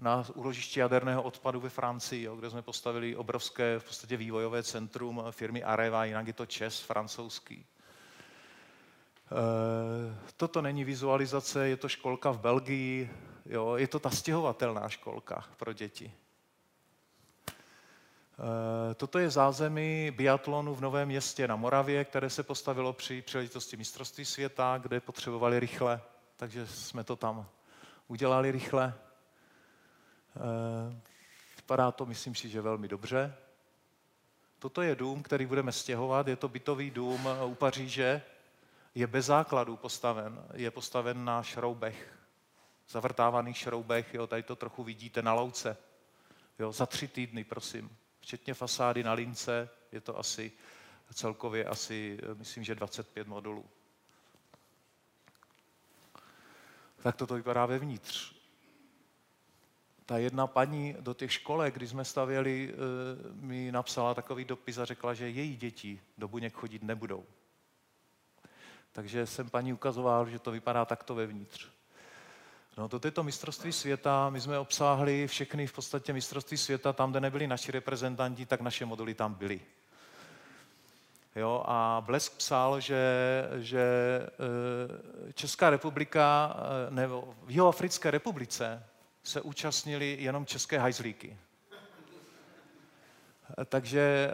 Speaker 1: na úložiště jaderného odpadu ve Francii, jo, kde jsme postavili obrovské v podstatě vývojové centrum firmy Areva, jinak je to ČES francouzský. E, toto není vizualizace, je to školka v Belgii, jo, je to ta stěhovatelná školka pro děti. E, toto je zázemí biatlonu v Novém městě na Moravě, které se postavilo při příležitosti mistrovství světa, kde potřebovali rychle, takže jsme to tam udělali rychle. Eh, vypadá to, myslím si, že velmi dobře. Toto je dům, který budeme stěhovat, je to bytový dům u Paříže, je bez základů postaven, je postaven na šroubech, zavrtávaných šroubech, jo, tady to trochu vidíte na louce. Jo, za tři týdny, prosím. Včetně fasády na lince je to asi celkově asi, myslím, že 25 modulů. Tak toto vypadá vevnitř ta jedna paní do těch školek, kdy jsme stavěli, eh, mi napsala takový dopis a řekla, že její děti do buněk chodit nebudou. Takže jsem paní ukazoval, že to vypadá takto vevnitř. No, do této mistrovství světa my jsme obsáhli všechny v podstatě mistrovství světa, tam, kde nebyli naši reprezentanti, tak naše moduly tam byly. Jo, a Blesk psal, že, že eh, Česká republika, eh, nebo v Jihoafrické republice se účastnili jenom české hajzlíky. Takže e,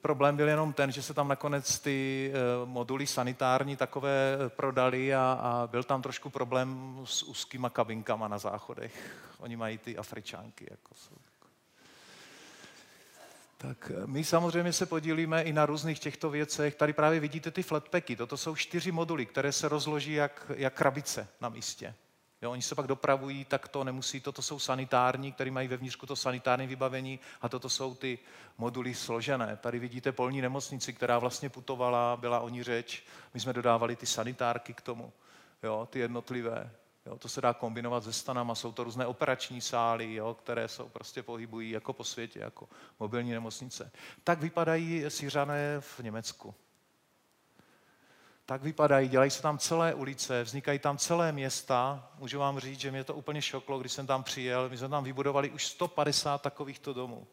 Speaker 1: problém byl jenom ten, že se tam nakonec ty e, moduly sanitární takové prodali a, a byl tam trošku problém s úzkýma kabinkama na záchodech. Oni mají ty afričánky. Jako jsou. Tak my samozřejmě se podílíme i na různých těchto věcech. Tady právě vidíte ty flatpacky. Toto jsou čtyři moduly, které se rozloží jak, jak krabice na místě. Jo, oni se pak dopravují, tak to nemusí, toto jsou sanitární, které mají vevnitřku to sanitární vybavení a toto jsou ty moduly složené. Tady vidíte polní nemocnici, která vlastně putovala, byla o ní řeč, my jsme dodávali ty sanitárky k tomu, jo, ty jednotlivé. Jo, to se dá kombinovat se stanama, jsou to různé operační sály, jo, které jsou prostě pohybují jako po světě, jako mobilní nemocnice. Tak vypadají Syřané v Německu tak vypadají, dělají se tam celé ulice, vznikají tam celé města. Můžu vám říct, že mě to úplně šoklo, když jsem tam přijel. My jsme tam vybudovali už 150 takovýchto domů.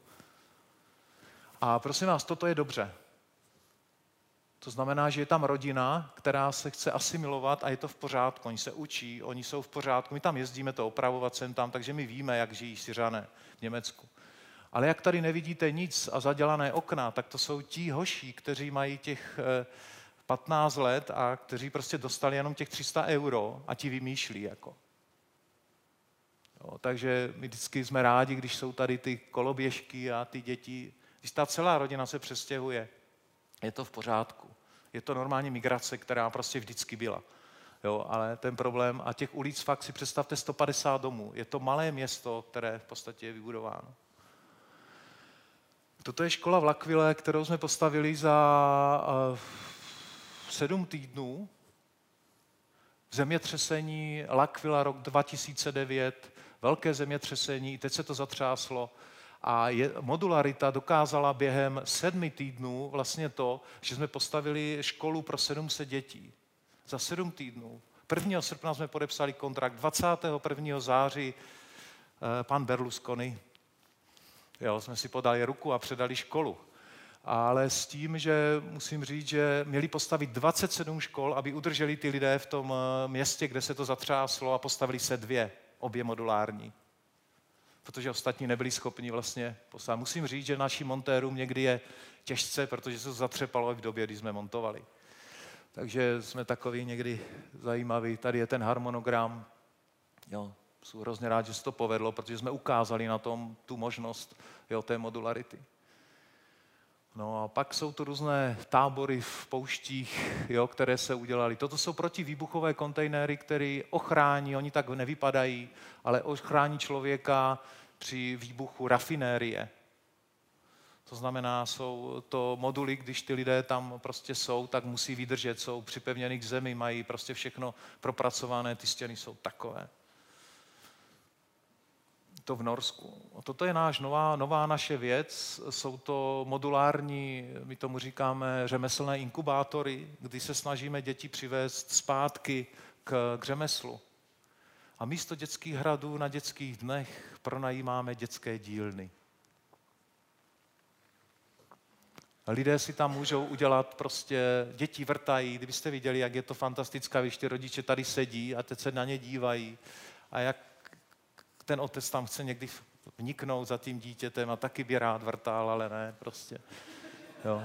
Speaker 1: A prosím vás, toto je dobře. To znamená, že je tam rodina, která se chce asimilovat a je to v pořádku. Oni se učí, oni jsou v pořádku. My tam jezdíme to opravovat sem tam, takže my víme, jak žijí Syřané v Německu. Ale jak tady nevidíte nic a zadělané okna, tak to jsou ti hoší, kteří mají těch eh, 15 let a kteří prostě dostali jenom těch 300 euro a ti vymýšlí. Jako. Jo, takže my vždycky jsme rádi, když jsou tady ty koloběžky a ty děti. Když ta celá rodina se přestěhuje, je to v pořádku. Je to normální migrace, která prostě vždycky byla. Jo, ale ten problém, a těch ulic fakt si představte 150 domů. Je to malé město, které v podstatě je vybudováno. Toto je škola v Lakvile, kterou jsme postavili za uh, sedm týdnů zemětřesení Lakvila rok 2009, velké zemětřesení, teď se to zatřáslo a je, modularita dokázala během sedmi týdnů vlastně to, že jsme postavili školu pro 700 dětí. Za sedm týdnů. 1. srpna jsme podepsali kontrakt, 21. září eh, pan Berlusconi, jo, jsme si podali ruku a předali školu ale s tím, že musím říct, že měli postavit 27 škol, aby udrželi ty lidé v tom eh, městě, kde se to zatřáslo a postavili se dvě, obě modulární. Protože ostatní nebyli schopni vlastně postavit. Musím říct, že našim montérům někdy je těžce, protože se to zatřepalo i v době, kdy jsme montovali. Takže jsme takový někdy zajímaví. Tady je ten harmonogram. Jo, jsem hrozně rád, že se to povedlo, protože jsme ukázali na tom tu možnost jo, té modularity. No a pak jsou to různé tábory v pouštích, jo, které se udělaly. Toto jsou protivýbuchové kontejnery, které ochrání, oni tak nevypadají, ale ochrání člověka při výbuchu rafinérie. To znamená, jsou to moduly, když ty lidé tam prostě jsou, tak musí vydržet, jsou připevněny k zemi, mají prostě všechno propracované, ty stěny jsou takové to v Norsku. Toto je náš nová, nová naše věc, jsou to modulární, my tomu říkáme řemeslné inkubátory, kdy se snažíme děti přivést zpátky k, k řemeslu. A místo dětských hradů na dětských dnech pronajímáme dětské dílny. Lidé si tam můžou udělat prostě, děti vrtají, kdybyste viděli, jak je to fantastická, když ty rodiče tady sedí a teď se na ně dívají a jak ten otec tam chce někdy vniknout za tím dítětem a taky by rád vrtal, ale ne, prostě. Jo.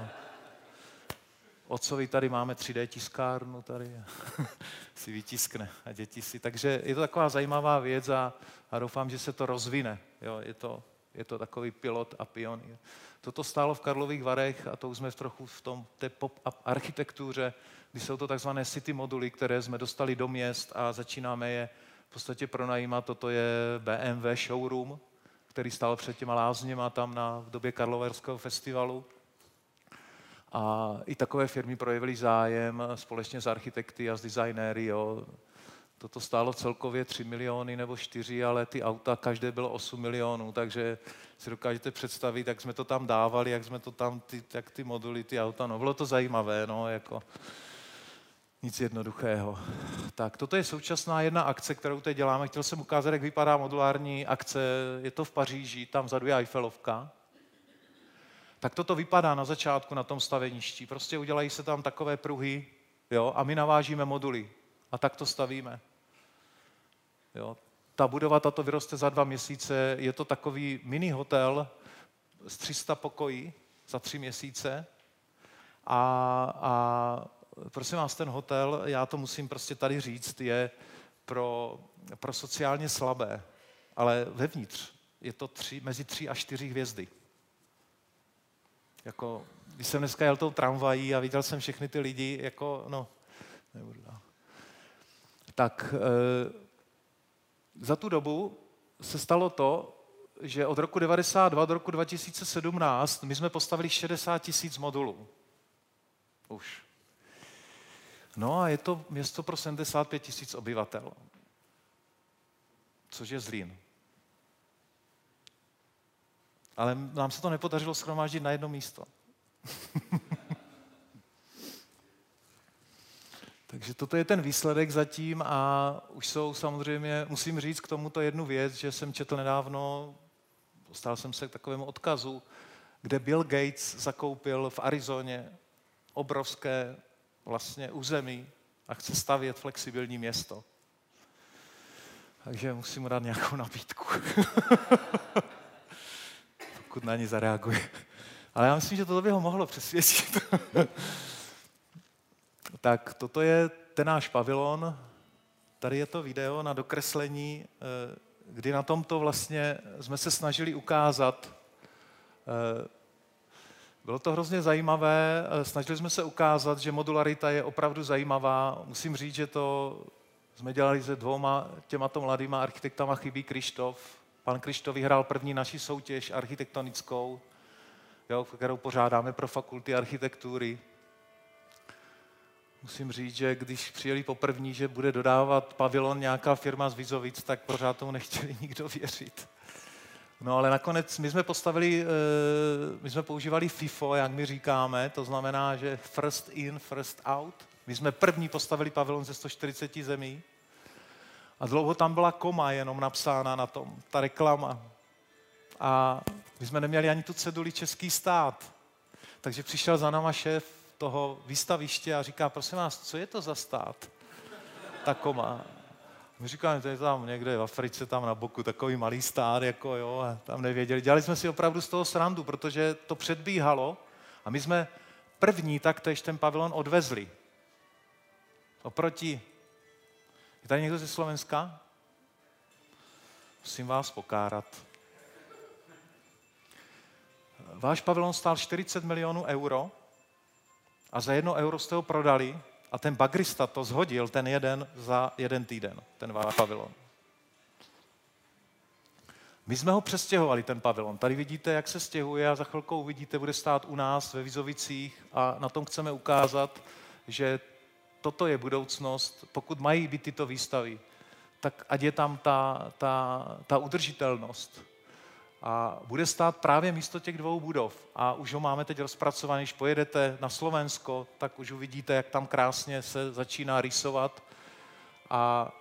Speaker 1: Otcovi tady máme 3D tiskárnu tady si vytiskne a děti si. Takže je to taková zajímavá věc a, a doufám, že se to rozvine. Jo, je, to, je to takový pilot a pionýr. Toto stálo v Karlových Varech a to už jsme trochu v tom té pop-up architektuře, kdy jsou to takzvané city moduly, které jsme dostali do měst a začínáme je v podstatě pronajímat. Toto je BMW showroom, který stál před těma lázněma tam na, v době Karlovarského festivalu. A i takové firmy projevily zájem společně s architekty a s designéry. Jo. Toto stálo celkově 3 miliony nebo 4, ale ty auta, každé bylo 8 milionů, takže si dokážete představit, jak jsme to tam dávali, jak jsme to tam, ty, jak ty moduly, ty auta, no bylo to zajímavé, no, jako nic jednoduchého. Tak, toto je současná jedna akce, kterou teď děláme. Chtěl jsem ukázat, jak vypadá modulární akce. Je to v Paříži, tam vzadu je Eiffelovka. Tak toto vypadá na začátku na tom staveništi. Prostě udělají se tam takové pruhy jo, a my navážíme moduly. A tak to stavíme. Jo. Ta budova, tato vyroste za dva měsíce. Je to takový mini hotel z 300 pokojí za tři měsíce. A, a prosím vás, ten hotel, já to musím prostě tady říct, je pro, pro sociálně slabé, ale vevnitř je to tři, mezi tři a čtyři hvězdy. Jako, když jsem dneska jel tou tramvají a viděl jsem všechny ty lidi, jako, no, nebudu dál. Tak e, za tu dobu se stalo to, že od roku 92 do roku 2017 my jsme postavili 60 tisíc modulů. Už. No a je to město pro 75 tisíc obyvatel, což je Zlín. Ale nám se to nepodařilo schromáždit na jedno místo. Takže toto je ten výsledek zatím a už jsou samozřejmě, musím říct k tomuto jednu věc, že jsem četl nedávno, dostal jsem se k takovému odkazu, kde Bill Gates zakoupil v Arizoně obrovské vlastně území a chce stavět flexibilní město. Takže musím mu dát nějakou nabídku. Pokud na ní zareaguje. Ale já myslím, že to by ho mohlo přesvědčit. tak toto je ten náš pavilon. Tady je to video na dokreslení, eh, kdy na tomto vlastně jsme se snažili ukázat eh, bylo to hrozně zajímavé, snažili jsme se ukázat, že modularita je opravdu zajímavá. Musím říct, že to jsme dělali se dvouma těmato mladýma architektama, chybí Krištof. Pan Krištof vyhrál první naši soutěž architektonickou, jo, kterou pořádáme pro fakulty architektury. Musím říct, že když přijeli poprvní, že bude dodávat pavilon nějaká firma z Vizovic, tak pořád tomu nechtěli nikdo věřit. No ale nakonec my jsme postavili, eh, my jsme používali FIFO, jak my říkáme, to znamená, že first in, first out. My jsme první postavili pavilon ze 140 zemí a dlouho tam byla koma jenom napsána na tom, ta reklama. A my jsme neměli ani tu ceduli Český stát. Takže přišel za náma šéf toho výstaviště a říká, prosím vás, co je to za stát? Ta koma. My říkáme, to je tam někde v Africe, tam na boku, takový malý stát, jako jo, a tam nevěděli. Dělali jsme si opravdu z toho srandu, protože to předbíhalo a my jsme první taktéž ten pavilon odvezli. Oproti, je tady někdo ze Slovenska? Musím vás pokárat. Váš pavilon stál 40 milionů euro a za jedno euro jste ho prodali a ten bagrista to zhodil, ten jeden, za jeden týden, ten váš pavilon. My jsme ho přestěhovali, ten pavilon. Tady vidíte, jak se stěhuje a za chvilku uvidíte, bude stát u nás ve Vizovicích a na tom chceme ukázat, že toto je budoucnost, pokud mají být tyto výstavy, tak ať je tam ta, ta, ta udržitelnost a bude stát právě místo těch dvou budov. A už ho máme teď rozpracovaný, když pojedete na Slovensko, tak už uvidíte, jak tam krásně se začíná rýsovat. A,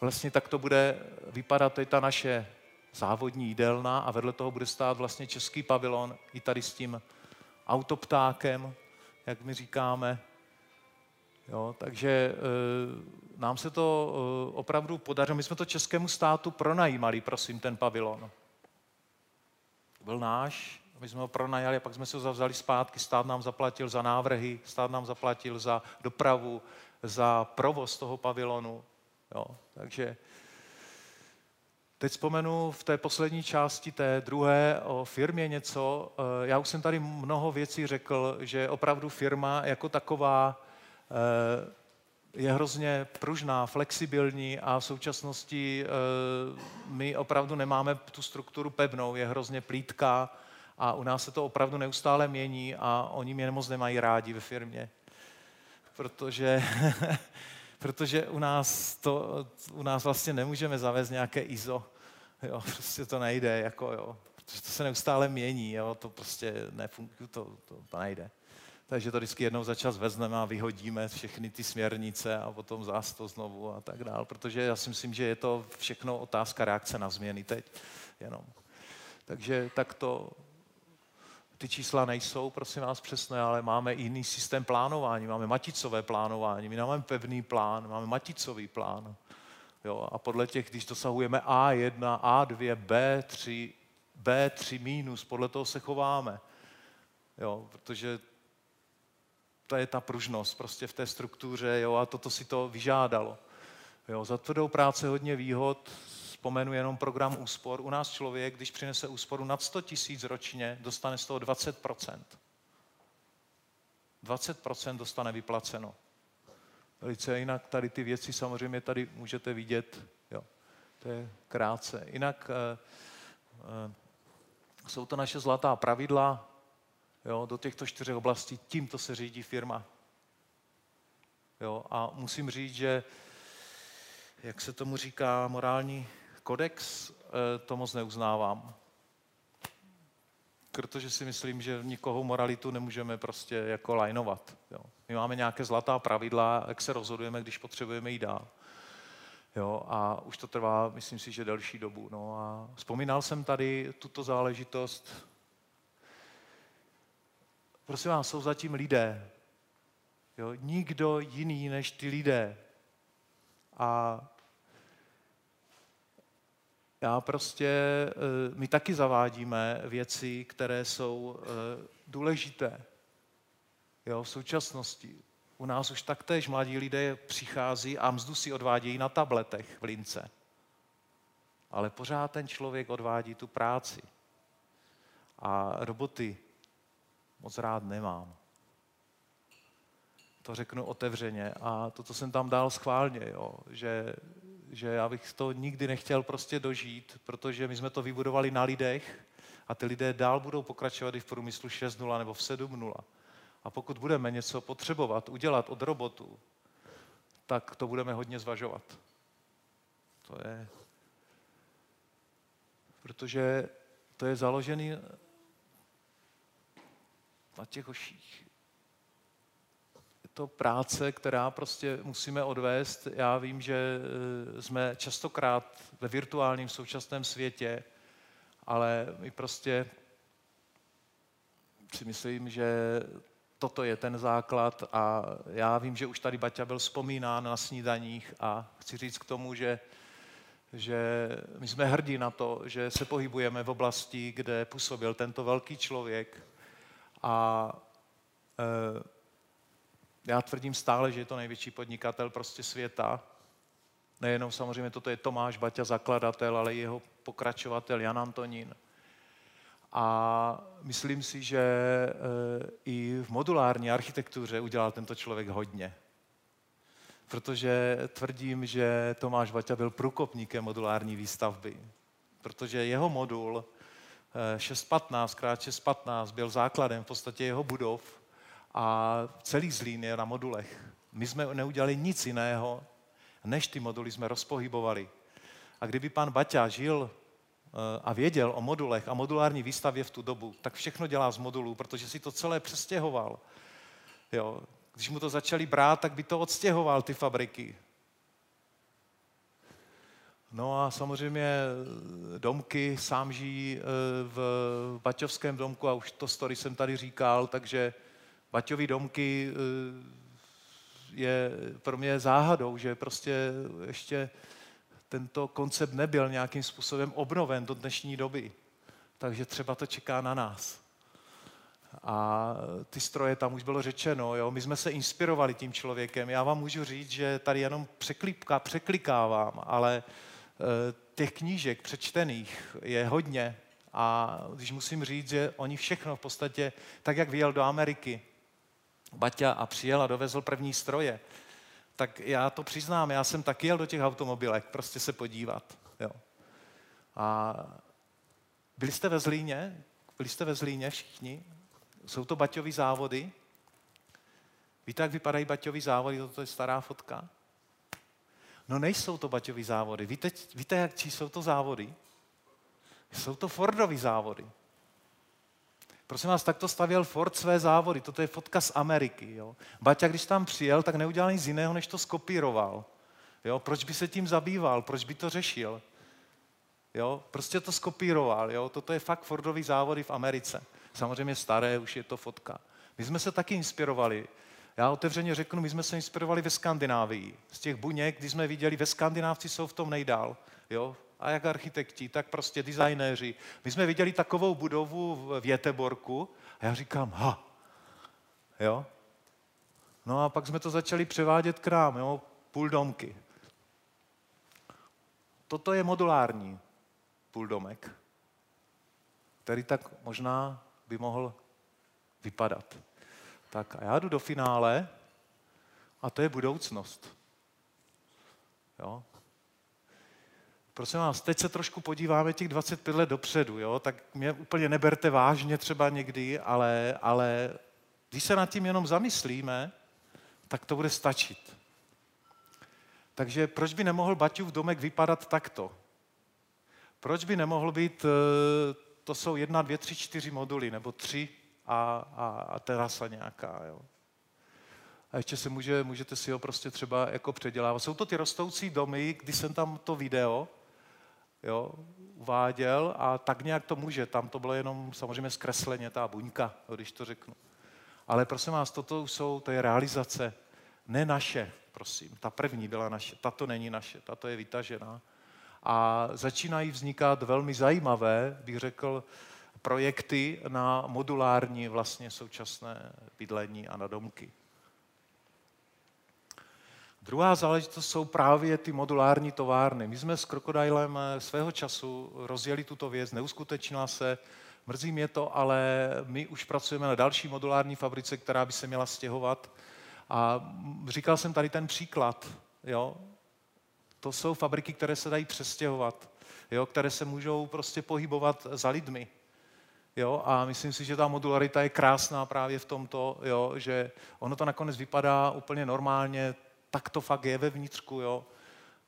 Speaker 1: vlastně tak to bude vypadat, je ta naše závodní jídelna a vedle toho bude stát vlastně český pavilon i tady s tím autoptákem, jak my říkáme. Jo, takže e, nám se to e, opravdu podařilo. My jsme to českému státu pronajímali, prosím, ten pavilon. Byl náš, my jsme ho pronajali a pak jsme se ho zavzali zpátky. Stát nám zaplatil za návrhy, stát nám zaplatil za dopravu, za provoz toho pavilonu. Jo, takže Teď vzpomenu v té poslední části té druhé o firmě něco. Eh, já už jsem tady mnoho věcí řekl, že opravdu firma jako taková je hrozně pružná, flexibilní a v současnosti eh, my opravdu nemáme tu strukturu pevnou, je hrozně plítká a u nás se to opravdu neustále mění a oni mě moc nemají rádi ve firmě. Protože protože u nás, to, u nás vlastně nemůžeme zavést nějaké ISO. Jo, prostě to nejde, jako jo, protože to se neustále mění, jo, to prostě nefunguje, to, to, to nejde. Takže to vždycky jednou za čas vezmeme a vyhodíme všechny ty směrnice a potom zás to znovu a tak dál, protože já si myslím, že je to všechno otázka reakce na změny teď jenom. Takže tak to, ty čísla nejsou, prosím vás, přesné, ale máme jiný systém plánování, máme maticové plánování, my máme pevný plán, máme maticový plán. Jo, a podle těch, když dosahujeme A1, A2, B3, B3 minus, podle toho se chováme. Jo, protože to je ta pružnost prostě v té struktuře jo, a toto si to vyžádalo. Jo, za tvrdou práce hodně výhod, vzpomenu jenom program úspor. U nás člověk, když přinese úsporu nad 100 tisíc ročně, dostane z toho 20% 20% dostane vyplaceno. Velice jinak tady ty věci samozřejmě tady můžete vidět. Jo. To je krátce. Jinak e, e, jsou to naše zlatá pravidla jo, do těchto čtyřech oblastí. Tímto se řídí firma. Jo, a musím říct, že jak se tomu říká, morální kodex, eh, to moc neuznávám. Protože si myslím, že nikoho moralitu nemůžeme prostě jako lajnovat. Jo. My máme nějaké zlatá pravidla, jak se rozhodujeme, když potřebujeme jít dál. Jo, a už to trvá, myslím si, že delší dobu. No a vzpomínal jsem tady tuto záležitost. Prosím vás, jsou zatím lidé. Jo, nikdo jiný než ty lidé. A já prostě, eh, my taky zavádíme věci, které jsou eh, důležité jo, v současnosti. U nás už taktéž mladí lidé přichází a mzdu si odvádějí na tabletech v lince. Ale pořád ten člověk odvádí tu práci. A roboty moc rád nemám. To řeknu otevřeně. A toto jsem tam dal schválně, jo, že že já bych to nikdy nechtěl prostě dožít, protože my jsme to vybudovali na lidech a ty lidé dál budou pokračovat i v průmyslu 6.0 nebo v 7.0. A pokud budeme něco potřebovat udělat od robotu, tak to budeme hodně zvažovat. To je... Protože to je založený na těch oších to práce, která prostě musíme odvést. Já vím, že eh, jsme častokrát ve virtuálním současném světě, ale my prostě si myslím, že toto je ten základ a já vím, že už tady Baťa byl vzpomínán na snídaních a chci říct k tomu, že, že my jsme hrdí na to, že se pohybujeme v oblasti, kde působil tento velký člověk a e, já tvrdím stále, že je to největší podnikatel prostě světa. Nejenom samozřejmě toto je Tomáš Baťa, zakladatel, ale i jeho pokračovatel Jan Antonín. A myslím si, že e, i v modulární architektuře udělal tento člověk hodně. Protože tvrdím, že Tomáš Baťa byl průkopníkem modulární výstavby. Protože jeho modul 615 x 615 byl základem v podstatě jeho budov a celý Zlín je na modulech. My jsme neudělali nic jiného, než ty moduly jsme rozpohybovali. A kdyby pan Baťa žil eh, a věděl o modulech a modulární výstavě v tu dobu, tak všechno dělá z modulů, protože si to celé přestěhoval. Jo. Když mu to začali brát, tak by to odstěhoval, ty fabriky. No a samozřejmě eh, domky sám žijí eh, v Baťovském domku a už to story jsem tady říkal, takže Baťový domky je pro mě záhadou, že prostě ještě tento koncept nebyl nějakým způsobem obnoven do dnešní doby. Takže třeba to čeká na nás. A ty stroje tam už bylo řečeno, jo? my jsme se inspirovali tím člověkem. Já vám můžu říct, že tady jenom překlípka, překlikávám, ale e, těch knížek přečtených je hodně. A když musím říct, že oni všechno v podstatě, tak jak vyjel do Ameriky, Baťa a přijel a dovezl první stroje, tak já to přiznám, já jsem taky jel do těch automobilek, prostě se podívat. Jo. A byli jste ve Zlíně? Byli jste ve Zlíně všichni? Jsou to baťové závody? Víte, jak vypadají baťové závody? Toto je stará fotka. No nejsou to baťové závody. Víte, víte jak čí jsou to závody? Jsou to Fordové závody. Prosím vás, tak to stavěl Ford své závody. Toto je fotka z Ameriky. Jo. Baťa, když tam přijel, tak neudělal nic jiného, než to skopíroval. Jo. Proč by se tím zabýval? Proč by to řešil? Jo. Prostě to skopíroval. Jo. Toto je fakt Fordový závody v Americe. Samozřejmě staré, už je to fotka. My jsme se taky inspirovali. Já otevřeně řeknu, my jsme se inspirovali ve Skandinávii. Z těch buněk, kdy jsme viděli, ve Skandinávci jsou v tom nejdál. Jo? A jak architekti, tak prostě designéři. My jsme viděli takovou budovu v Věteborku a já říkám, ha, jo. No a pak jsme to začali převádět k nám, jo, půl domky. Toto je modulární půldomek, který tak možná by mohl vypadat. Tak a já jdu do finále a to je budoucnost. Jo? Prosím vás, teď se trošku podíváme těch 25 let dopředu, jo? tak mě úplně neberte vážně třeba někdy, ale, ale když se nad tím jenom zamyslíme, tak to bude stačit. Takže proč by nemohl Baťův domek vypadat takto? Proč by nemohl být, eh, to jsou jedna, dvě, tři, čtyři moduly, nebo tři a, a, a terasa nějaká, jo? A ještě se může, můžete si ho prostě třeba jako předělávat. Jsou to ty rostoucí domy, když jsem tam to video, jo, uváděl a tak nějak to může. Tam to bylo jenom samozřejmě zkresleně, ta buňka, když to řeknu. Ale prosím vás, toto jsou, to je realizace, ne naše, prosím. Ta první byla naše, tato není naše, tato je vytažená. A začínají vznikat velmi zajímavé, bych řekl, projekty na modulární vlastně současné bydlení a na domky. Druhá záležitost jsou právě ty modulární továrny. My jsme s Krokodilem eh, svého času rozjeli tuto věc, neuskutečnila se, mrzí mě to, ale my už pracujeme na další modulární fabrice, která by se měla stěhovat. A říkal jsem tady ten příklad, jo? To jsou fabriky, které se dají přestěhovat, jo? které se můžou prostě pohybovat za lidmi. Jo, a myslím si, že ta modularita je krásná právě v tomto, jo, že ono to nakonec vypadá úplně normálně, tak to fakt je vevnitřku, jo.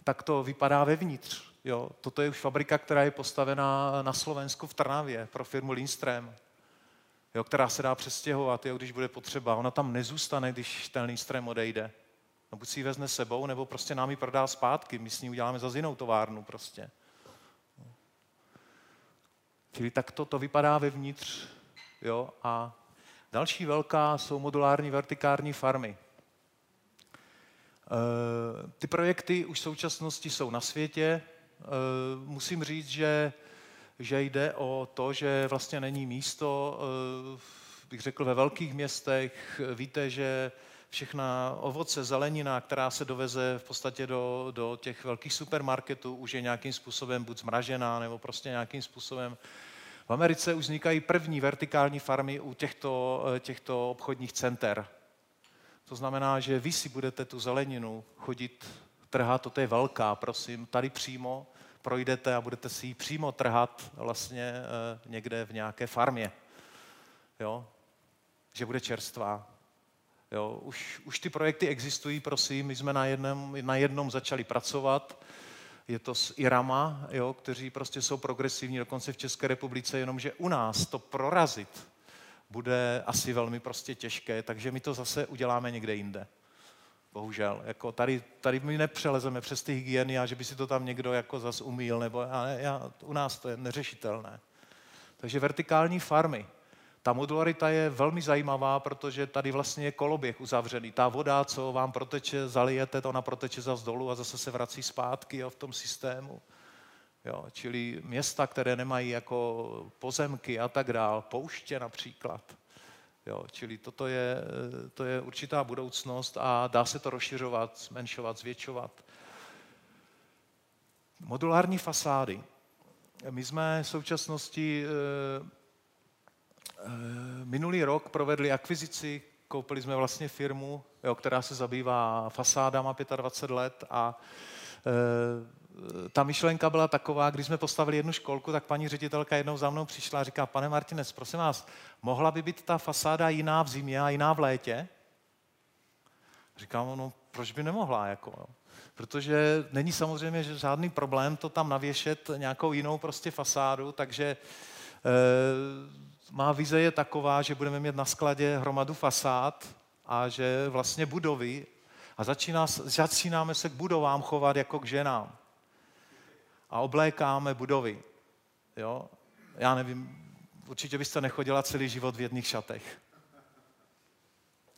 Speaker 1: Tak to vypadá vevnitř, jo. Toto je už fabrika, která je postavená na Slovensku v Trnavě pro firmu Lindström, jo, která se dá přestěhovat, jo, když bude potřeba. Ona tam nezůstane, když ten Lindström odejde. No buď si ji vezme sebou, nebo prostě nám ji prodá zpátky. My s ní uděláme za jinou továrnu prostě. Čili tak to, vypadá vevnitř. Jo? A další velká jsou modulární vertikární farmy. Eh, ty projekty už v současnosti jsou na světě. Eh, musím říct, že, že jde o to, že vlastně není místo, eh, bych řekl, ve velkých městech. Víte, že všechna ovoce, zelenina, která se doveze v podstatě do, do těch velkých supermarketů, už je nějakým způsobem buď zmražená, nebo prostě nějakým způsobem v Americe už vznikají první vertikální farmy u těchto, těchto obchodních center. To znamená, že vy si budete tu zeleninu chodit trhat, to je velká, prosím, tady přímo projdete a budete si ji přímo trhat vlastně e, někde v nějaké farmě. Jo? Že bude čerstvá. Jo? Už, už ty projekty existují, prosím, my jsme na jednom, na jednom začali pracovat, je to s Irama, jo, kteří prostě jsou progresivní dokonce v České republice, jenomže u nás to prorazit bude asi velmi prostě těžké, takže my to zase uděláme někde jinde. Bohužel. Jako tady, tady my nepřelezeme přes ty hygieny a že by si to tam někdo jako zas umýl, nebo já, já, u nás to je neřešitelné. Takže vertikální farmy. Ta modularita je velmi zajímavá, protože tady vlastně je koloběh uzavřený. Ta voda, co vám proteče, zalijete, to ona proteče za dolů a zase se vrací zpátky jo, v tom systému. Jo, čili města, které nemají jako pozemky a tak dál, pouště například. Jo, čili toto je, to je určitá budoucnost a dá se to rozšiřovat, zmenšovat, zvětšovat. Modulární fasády. My jsme v současnosti eh, minulý rok provedli akvizici, koupili jsme vlastně firmu, jo, která se zabývá fasádama 25 let a eh, ta myšlenka byla taková, když jsme postavili jednu školku, tak paní ředitelka jednou za mnou přišla a říká, pane Martinec, prosím vás, mohla by být ta fasáda jiná v zimě a jiná v létě? Říkám, no proč by nemohla, jako, no? protože není samozřejmě že žádný problém to tam navěšet nějakou jinou prostě fasádu, takže e, má vize je taková, že budeme mít na skladě hromadu fasád a že vlastně budovy a začíná, začínáme se k budovám chovat jako k ženám a oblékáme budovy. Jo? Já nevím, určitě byste nechodila celý život v jedných šatech.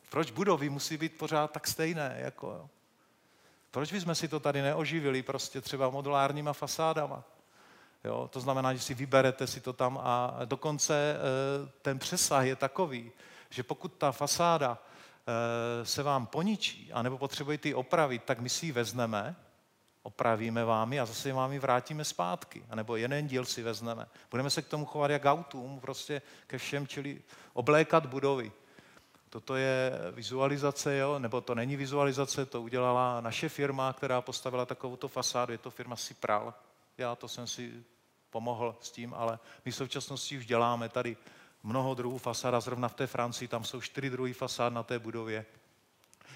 Speaker 1: Proč budovy musí být pořád tak stejné? Jako, jo? Proč bychom si to tady neoživili prostě třeba modulárníma fasádama? Jo? To znamená, že si vyberete si to tam a dokonce e, ten přesah je takový, že pokud ta fasáda e, se vám poničí, anebo potřebujete ji opravit, tak my si ji vezmeme opravíme vám ji a zase vám ji vrátíme zpátky. A nebo jeden díl si vezmeme. Budeme se k tomu chovat jak autům, prostě ke všem, čili oblékat budovy. Toto je vizualizace, jo? nebo to není vizualizace, to udělala naše firma, která postavila takovouto fasádu, je to firma Cipral. Já to jsem si pomohl s tím, ale my v současnosti už děláme tady mnoho druhů fasád a zrovna v té Francii tam jsou čtyři druhy fasád na té budově.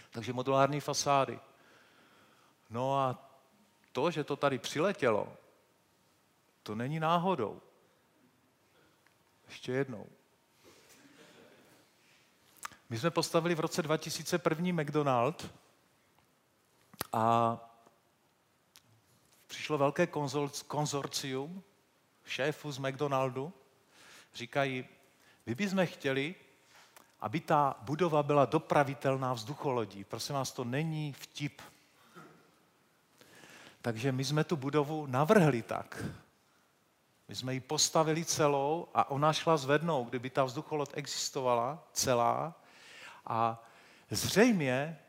Speaker 1: Takže modulární fasády. No a to, že to tady přiletělo, to není náhodou. Ještě jednou. My jsme postavili v roce 2001 McDonald a přišlo velké konzorcium šéfů z McDonaldu. Říkají, my bychom chtěli, aby ta budova byla dopravitelná vzducholodí. Prosím vás, to není vtip. Takže my jsme tu budovu navrhli tak. My jsme ji postavili celou a ona šla zvednout, kdyby ta vzducholod existovala celá. A zřejmě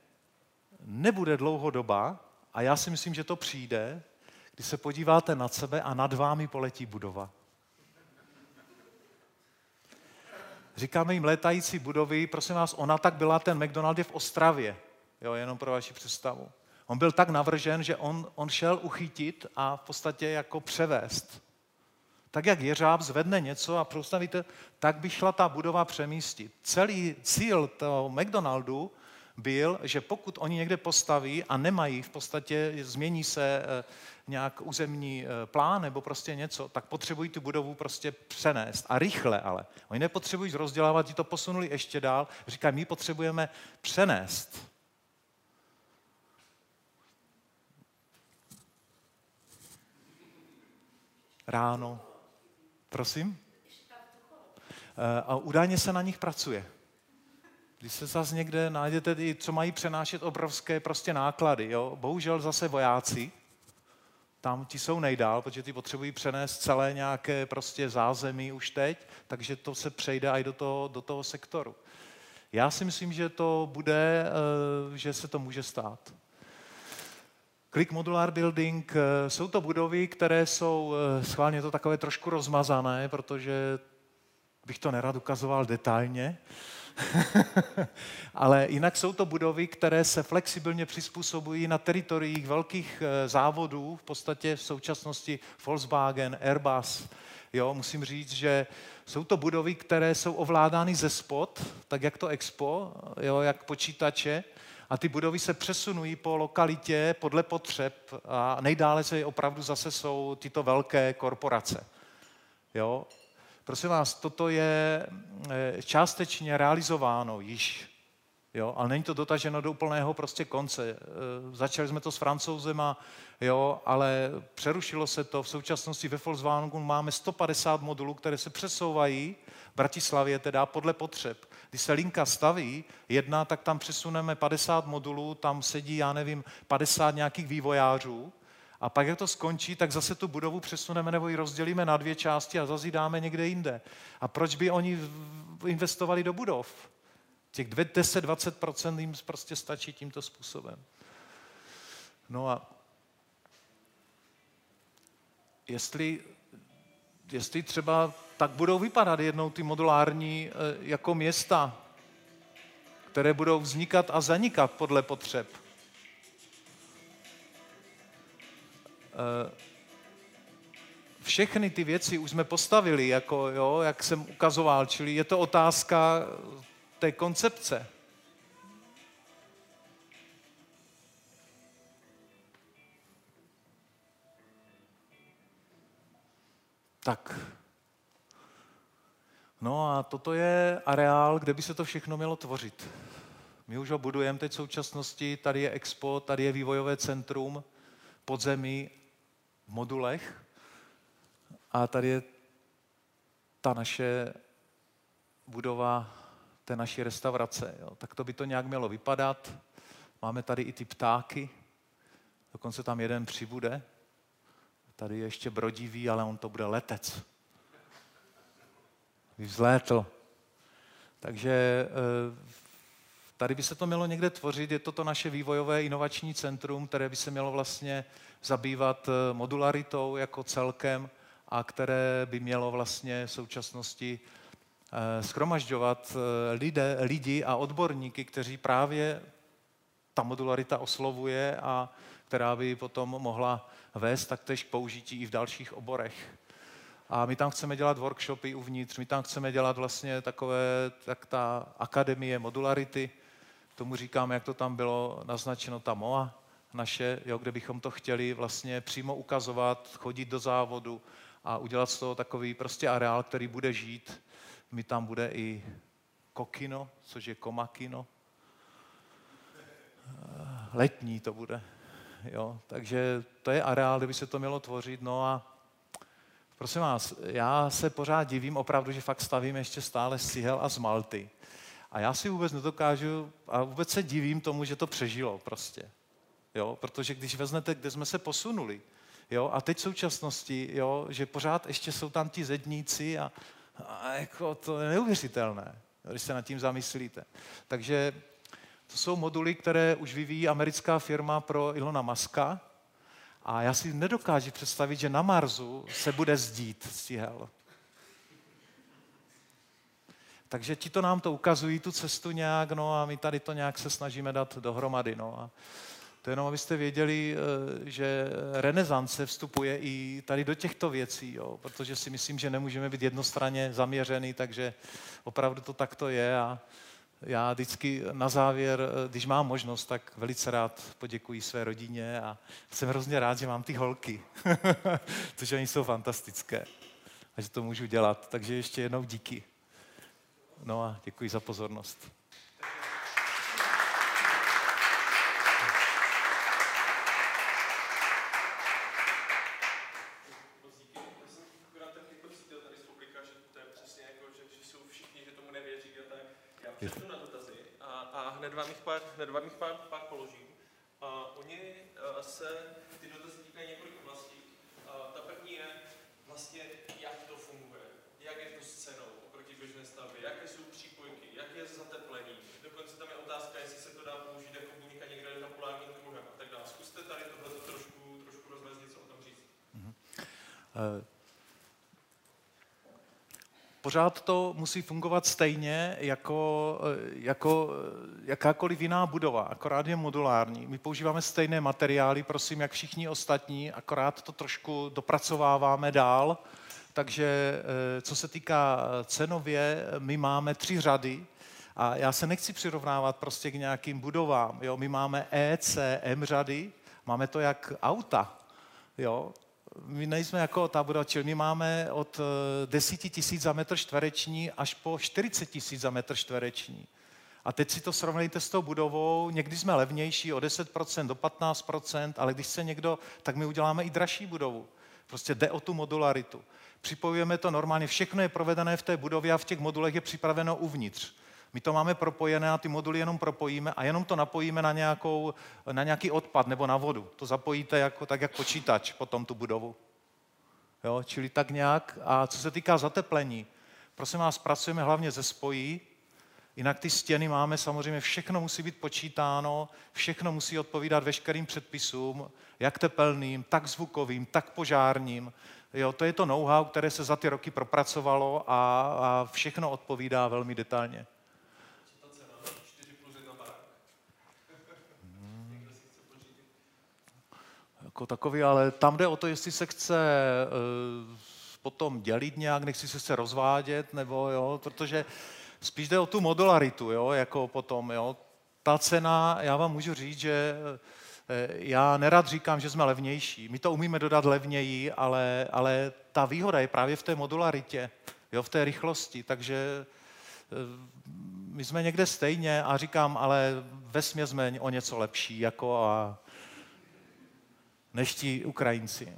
Speaker 1: nebude dlouhodoba, a já si myslím, že to přijde, když se podíváte nad sebe a nad vámi poletí budova. Říkáme jim létající budovy, prosím vás, ona tak byla, ten McDonald je v Ostravě, jo, jenom pro vaši představu. On byl tak navržen, že on, on šel uchytit a v podstatě jako převést. Tak jak jeřáb zvedne něco a představíte, tak by šla ta budova přemístit. Celý cíl toho McDonaldu byl, že pokud oni někde postaví a nemají v podstatě, změní se eh, nějak územní eh, plán nebo prostě něco, tak potřebují tu budovu prostě přenést. A rychle ale. Oni nepotřebují rozdělávat, ti to posunuli ještě dál. Říkají, my potřebujeme přenést. ráno. Prosím? Eh, a údajně se na nich pracuje. Když se zase někde najdete, ty, co mají přenášet obrovské prostě náklady, jo? bohužel zase vojáci, tam ti jsou nejdál, protože ty potřebují přenést celé nějaké prostě zázemí už teď, takže to se přejde i do toho, do toho sektoru. Já si myslím, že to bude, eh, že se to může stát. Click Modular Building, eh, jsou to budovy, které jsou, eh, schválně to takové trošku rozmazané, protože bych to nerad ukazoval detailně, ale jinak jsou to budovy, které se flexibilně přizpůsobují na teritoriích velkých eh, závodů, v podstatě v současnosti Volkswagen, Airbus. Jo, musím říct, že jsou to budovy, které jsou ovládány ze spod, tak jak to Expo, jo, jak počítače, a ty budovy se přesunují po lokalitě podle potřeb a nejdále se opravdu zase jsou tyto velké korporace. Jo? Prosím vás, toto je eh, částečně realizováno již. Jo, ale není to dotaženo do úplného prostě konce. E, začali jsme to s francouzema, jo, ale přerušilo se to. V současnosti ve Volkswagenu máme 150 modulů, které se přesouvají v Bratislavě teda podle potřeb. Když se linka staví jedna, tak tam přesuneme 50 modulů, tam sedí, já nevím, 50 nějakých vývojářů a pak, jak to skončí, tak zase tu budovu přesuneme nebo ji rozdělíme na dvě části a zase dáme někde jinde. A proč by oni investovali do budov? Těch 10-20% jim prostě stačí tímto způsobem. No a jestli, jestli třeba tak budou vypadat jednou ty modulární eh, jako města, které budou vznikat a zanikat podle potřeb. Všechny ty věci už jsme postavili, jako, jo, jak jsem ukazoval, čili je to otázka té koncepce. Tak. No a toto je areál, kde by se to všechno mělo tvořit. My už ho budujeme teď v současnosti, tady je Expo, tady je vývojové centrum, podzemí modulech a tady je ta naše budova té naší restaurace. Jo. Tak to by to nějak mělo vypadat. Máme tady i ty ptáky, dokonce tam jeden přibude. Tady je ještě brodivý, ale on to bude letec. Vzlétl. Takže eh, tady by se to mělo někde tvořit, je to to naše vývojové inovační centrum, které by se mělo vlastně zabývat eh, modularitou jako celkem a které by mělo vlastně v současnosti Eh, schromažďovat eh, lidé, lidi a odborníky, kteří právě ta modularita oslovuje a která by potom mohla vést taktéž k použití i v dalších oborech. A my tam chceme dělat workshopy uvnitř, my tam chceme dělat vlastně takové, tak ta akademie modularity, tomu říkáme, jak to tam bylo naznačeno, ta MOA naše, jo, kde bychom to chtěli vlastně přímo ukazovat, chodit do závodu a udělat z toho takový prostě areál, který bude žít mi tam bude i kokino, což je komakino. Letní to bude. Jo? Takže to je areál, kde by se to mělo tvořit. No a prosím vás, já se pořád divím opravdu, že fakt stavím ještě stále z cihel a z malty. A já si vůbec nedokážu, a vůbec se divím tomu, že to přežilo prostě. Jo? Protože když vezmete, kde jsme se posunuli, jo? a teď v současnosti, jo? že pořád ještě jsou tam ti zedníci a, a jako to je neuvěřitelné, když se nad tím zamyslíte. Takže to jsou moduly, které už vyvíjí americká firma pro Ilona Maska. A já si nedokážu představit, že na Marsu se bude zdít stihel. Takže ti to nám to ukazují, tu cestu nějak, no a my tady to nějak se snažíme dát dohromady. No a to jenom, abyste věděli, eh, že renesance vstupuje i tady do těchto věcí, jo, protože si myslím, že nemůžeme být jednostranně zaměřený, takže opravdu to takto je a já vždycky na závěr, eh, když mám možnost, tak velice rád poděkuji své rodině a jsem hrozně rád, že mám ty holky, protože oni jsou fantastické a že to můžu dělat. Takže ještě jednou díky. No a děkuji za pozornost.
Speaker 3: na dotazy a, a hned vám jich pár, hned vám jich pár, pár položím. A oni a, se, ty dotazy týkají několik oblastí. A, ta první je vlastně, jak to funguje, jak je to s cenou běžné stavbě, jaké jsou přípojky, jak je zateplení. Dokonce tam je otázka, jestli se to dá použít jako buňka někde na polárním kruhem a tak dále. Zkuste tady tohle trošku, trošku rozvezlit, co o tom říct. Mm-hmm. Uh
Speaker 1: pořád to musí fungovat stejně jako, eh, jako eh, jakákoliv jiná budova, akorát je modulární. My používáme stejné materiály, prosím, jak všichni ostatní, akorát to trošku dopracováváme dál. Takže eh, co se týká cenově, my máme tři řady, a já se nechci přirovnávat prostě k nějakým budovám. Jo? My máme E, C, M řady, máme to jak auta. Jo? my nejsme jako ta budova, čili my máme od 10 eh, tisíc za metr čtvereční až po 40 tisíc za metr čtvereční. A teď si to srovnejte s tou budovou, někdy jsme levnější o 10%, do 15%, ale když se někdo, tak my uděláme i dražší budovu. Prostě jde o tu modularitu. Připojujeme to normálně, všechno je provedené v té budově a v těch modulech je připraveno uvnitř. My to máme propojené a ty moduly jenom propojíme a jenom to napojíme na, nějakou, na nějaký odpad nebo na vodu. To zapojíte jako, tak jak počítač potom tu budovu. Jo, čili tak nějak. A co se týká zateplení, prosím vás, pracujeme hlavně ze spojí, jinak ty stěny máme samozřejmě, všechno musí být počítáno, všechno musí odpovídat veškerým předpisům, jak tepelným, tak zvukovým, tak požárním. Jo, to je to know-how, které se za ty roky propracovalo a, a všechno odpovídá velmi detailně. jako takový, ale tam jde o to, jestli se chce uh, potom dělit nějak, nechci se se rozvádět, nebo jo, protože spíš jde o tu modularitu, jo, jako potom, jo. Ta cena, já vám můžu říct, že já nerad říkám, že jsme levnější. My to umíme dodat levněji, ale, ale ta výhoda je právě v té modularitě, jo, v té rychlosti. Takže eh, my jsme někde stejně a říkám, ale ve jsme o něco lepší. Jako a, než ti Ukrajinci.